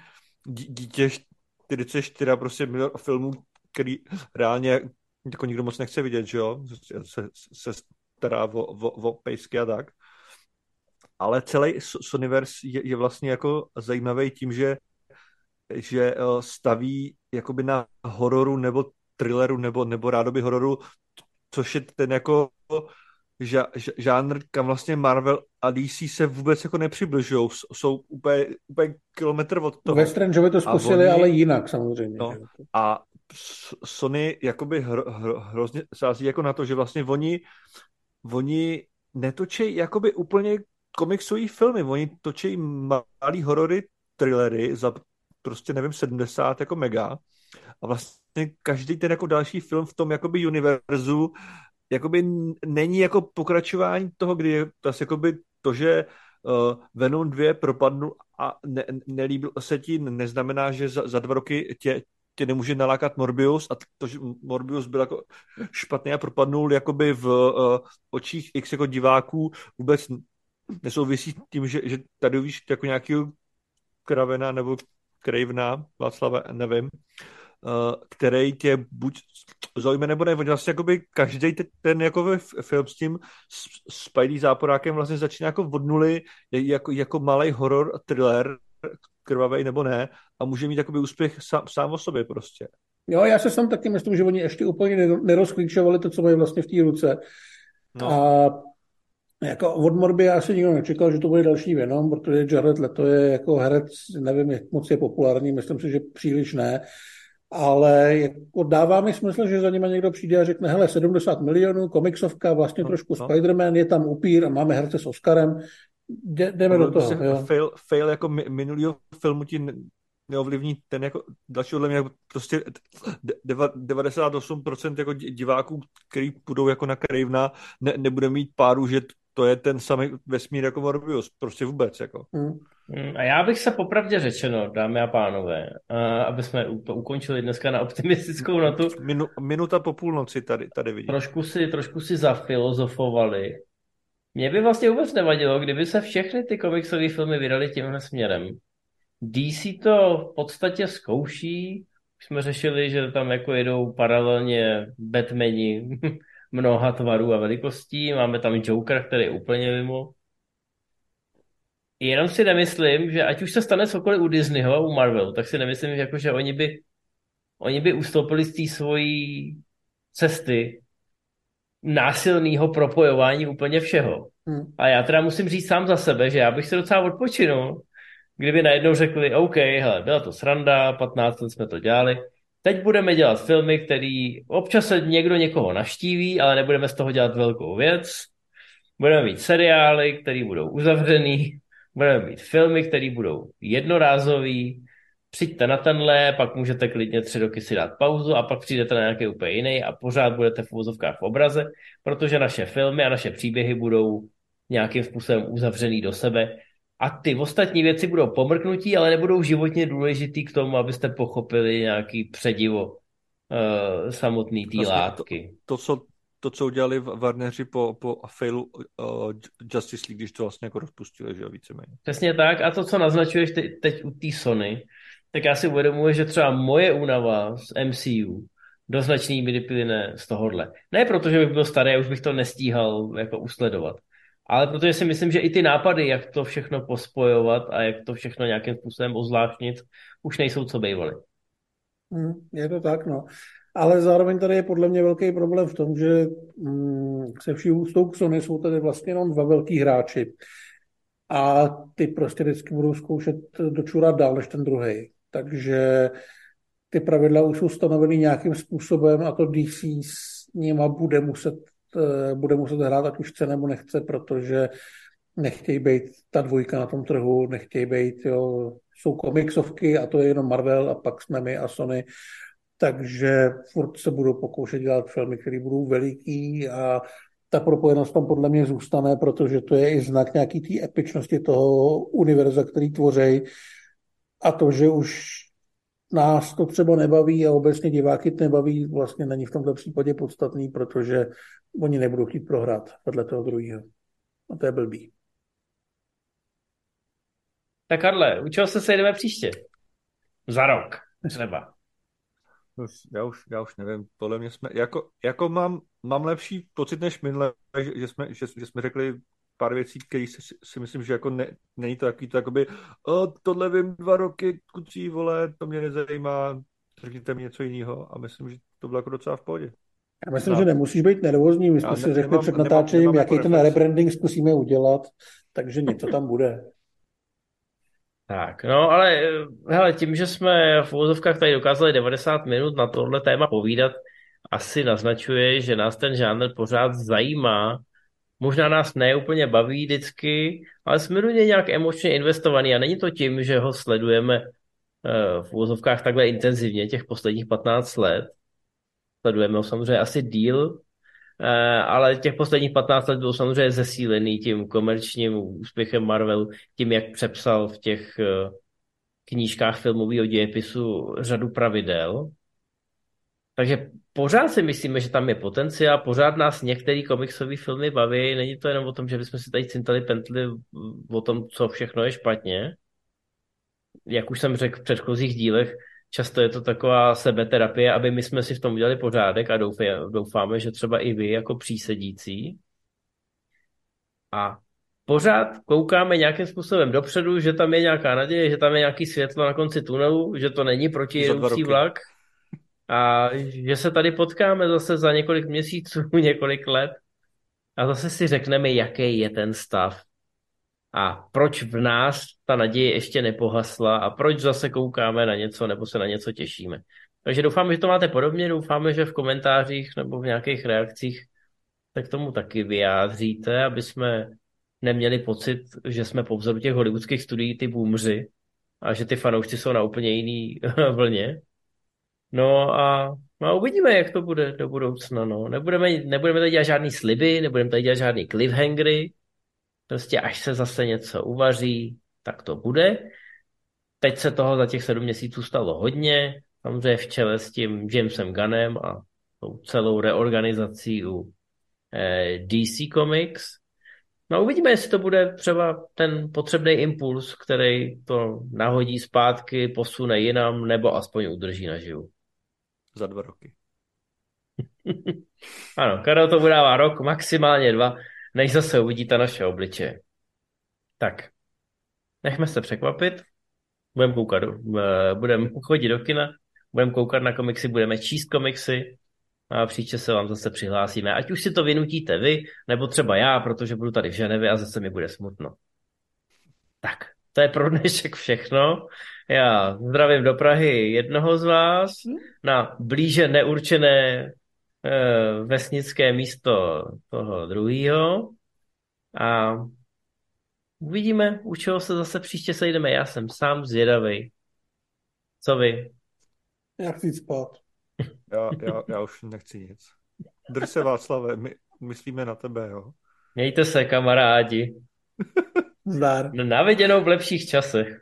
dítě 44 prostě milion filmů, který reálně jako nikdo moc nechce vidět, že jo? Se, se stará o, o, o pejsky a tak ale celý Sonyverse je, je vlastně jako zajímavý tím, že, že eh, staví jakoby na hororu nebo thrilleru nebo, nebo rádoby hororu, což je ten jako ža, žánr, kam vlastně Marvel a DC se vůbec jako nepřibližují. Jsou úplně, úplně kilometr od toho. Ve Strangeovi to zkusili, oni, ale jinak samozřejmě. No, a Sony jakoby hro, hro, hrozně sází jako na to, že vlastně oni, oni netočí jakoby úplně komiksové filmy, oni točí malý horory, thrillery za prostě nevím, 70 jako mega. A vlastně každý ten jako další film v tom jakoby univerzu jakoby není jako pokračování toho, kdy je to jakoby to, že uh, Venom 2 propadnul a ne, nelíbil se ti, neznamená, že za, za dva roky tě, tě nemůže nalákat Morbius a to, že Morbius byl jako špatný a propadnul jakoby v uh, očích x jako diváků vůbec nesouvisí tím, že, že tady uvíš jako nějaký Kravena nebo Krejvna, Václava, nevím, který tě buď zaujme nebo ne. Vlastně jakoby každý ten jako film s tím Spidey záporákem vlastně začíná jako od nuly, jako, jako malý horor thriller, krvavý nebo ne, a může mít jakoby úspěch sám, sám o sobě prostě. Jo, já se sam taky myslím, že oni ještě úplně nerozklíčovali to, co mají vlastně v té ruce. No. A jako od Morby já si nikdo nečekal, že to bude další Venom, protože Jared Leto je jako herec, nevím, jak moc je populární, myslím si, že příliš ne, ale jako dává mi smysl, že za nimi někdo přijde a řekne, hele, 70 milionů, komiksovka, vlastně no, trošku no. Spider-Man, je tam upír a máme herce s Oscarem, Jde, jdeme do toho. Jo. Fail, fail jako minulýho filmu ti neovlivní ten jako další podle mě prostě 98% jako diváků, který půjdou jako na Cravena, ne, nebude mít páru, že to je ten samý vesmír jako Morbius, prostě vůbec. Jako. Hmm. hmm a já bych se popravdě řečeno, dámy a pánové, aby jsme to ukončili dneska na optimistickou notu. Minu, minuta po půlnoci tady, tady vidím. Trošku si, trošku si zafilozofovali. Mě by vlastně vůbec nevadilo, kdyby se všechny ty komiksové filmy vydali tímhle směrem. DC to v podstatě zkouší. Už jsme řešili, že tam jako jedou paralelně Batmani mnoha tvarů a velikostí. Máme tam Joker, který je úplně mimo. Jenom si nemyslím, že ať už se stane cokoliv u Disneyho a u Marvelu, tak si nemyslím, že, jako, že oni by oni by ustoupili z té svojí cesty násilného propojování úplně všeho. Hmm. A já teda musím říct sám za sebe, že já bych se docela odpočinul, kdyby najednou řekli, OK, hele, byla to sranda, 15 let jsme to dělali, teď budeme dělat filmy, který občas se někdo někoho naštíví, ale nebudeme z toho dělat velkou věc. Budeme mít seriály, které budou uzavřený, budeme mít filmy, které budou jednorázový, přijďte na tenhle, pak můžete klidně tři roky si dát pauzu a pak přijdete na nějaký úplně jiný a pořád budete v uvozovkách v obraze, protože naše filmy a naše příběhy budou nějakým způsobem uzavřený do sebe a ty ostatní věci budou pomrknutí, ale nebudou životně důležitý k tomu, abyste pochopili nějaký předivo uh, samotný té vlastně látky. To, to, co, to, co udělali Warneri po, po failu uh, Justice League, když to vlastně jako rozpustili, že jo, víceméně. Přesně tak. A to, co naznačuješ te, teď u té Sony, tak já si uvědomuji, že třeba moje únava z MCU do značný míry plyne z tohohle. Ne proto, že bych byl starý už bych to nestíhal jako usledovat, ale protože si myslím, že i ty nápady, jak to všechno pospojovat a jak to všechno nějakým způsobem ozvláštnit, už nejsou, co bývaly. Hmm, je to tak, no. Ale zároveň tady je podle mě velký problém v tom, že mm, se vší ústou k Sony jsou tady vlastně jenom dva velký hráči. A ty prostě vždycky budou zkoušet dočurat dál než ten druhý. Takže ty pravidla už jsou stanoveny nějakým způsobem a to DC s nima bude muset, bude muset hrát, ať už chce nebo nechce, protože nechtějí být ta dvojka na tom trhu, nechtějí být, jo, jsou komiksovky a to je jenom Marvel a pak jsme my a Sony, takže furt se budou pokoušet dělat filmy, které budou veliký a ta propojenost tam podle mě zůstane, protože to je i znak nějaký té epičnosti toho univerza, který tvoří a to, že už nás to třeba nebaví a obecně diváky to nebaví, vlastně není v tomto případě podstatný, protože oni nebudou chtít prohrát vedle toho druhého. A to je blbý. Tak Karle, u čeho se sejdeme příště? Za rok třeba. Já už, já už nevím, podle mě jsme, jako, jako mám, mám lepší pocit než minule, že, že, jsme, že, že jsme řekli pár věcí, které si, si myslím, že jako ne, není to takový to jakoby, o, tohle vím dva roky, kucí, vole, to mě nezajímá, řekněte mi něco jiného a myslím, že to bylo jako docela v pohodě. Já myslím, no. že nemusíš být nervózní, my jsme ne, si řekli nemám, před natáčením, nemám, jaký jako ten rebranding zkusíme udělat, takže něco tam bude. Tak, no ale hele, tím, že jsme v úzovkách tady dokázali 90 minut na tohle téma povídat, asi naznačuje, že nás ten žánr pořád zajímá možná nás neúplně baví vždycky, ale jsme do něj nějak emočně investovaní a není to tím, že ho sledujeme eh, v úvozovkách takhle intenzivně těch posledních 15 let. Sledujeme ho samozřejmě asi díl, eh, ale těch posledních 15 let byl samozřejmě zesílený tím komerčním úspěchem Marvel, tím, jak přepsal v těch eh, knížkách filmového dějepisu řadu pravidel. Takže pořád si myslíme, že tam je potenciál, pořád nás některé komiksové filmy baví, není to jenom o tom, že bychom si tady cintali pentli o tom, co všechno je špatně. Jak už jsem řekl v předchozích dílech, často je to taková sebeterapie, aby my jsme si v tom udělali pořádek a doufáme, že třeba i vy jako přísedící. A pořád koukáme nějakým způsobem dopředu, že tam je nějaká naděje, že tam je nějaký světlo na konci tunelu, že to není protijedoucí vlak a že se tady potkáme zase za několik měsíců, několik let a zase si řekneme, jaký je ten stav a proč v nás ta naděje ještě nepohasla a proč zase koukáme na něco nebo se na něco těšíme. Takže doufám, že to máte podobně, doufáme, že v komentářích nebo v nějakých reakcích tak tomu taky vyjádříte, aby jsme neměli pocit, že jsme po vzoru těch hollywoodských studií ty boomři a že ty fanoušci jsou na úplně jiný vlně. No a, no uvidíme, jak to bude do budoucna. No. Nebudeme, nebudeme tady dělat žádný sliby, nebudeme tady dělat žádný cliffhangery. Prostě až se zase něco uvaří, tak to bude. Teď se toho za těch sedm měsíců stalo hodně. Samozřejmě v čele s tím Jamesem Gunnem a tou celou reorganizací u eh, DC Comics. No uvidíme, jestli to bude třeba ten potřebný impuls, který to nahodí zpátky, posune jinam, nebo aspoň udrží naživu. Za dva roky. ano, Karel to udává rok, maximálně dva, než zase uvidí ta naše obličeje. Tak, nechme se překvapit, budeme koukat, eh, budeme chodit do kina, budeme koukat na komiksy, budeme číst komiksy, a příště se vám zase přihlásíme. Ať už si to vynutíte vy, nebo třeba já, protože budu tady v Ženevě a zase mi bude smutno. Tak, to je pro dnešek všechno. Já zdravím do Prahy jednoho z vás na blíže neurčené e, vesnické místo toho druhého. A uvidíme, u čeho se zase příště sejdeme. Já jsem sám zvědavý. Co vy? Já chci spát. Já, já, já už nechci nic. Drž se Václave, my myslíme na tebe, jo. Mějte se, kamarádi. Zdar. Na viděnou v lepších časech.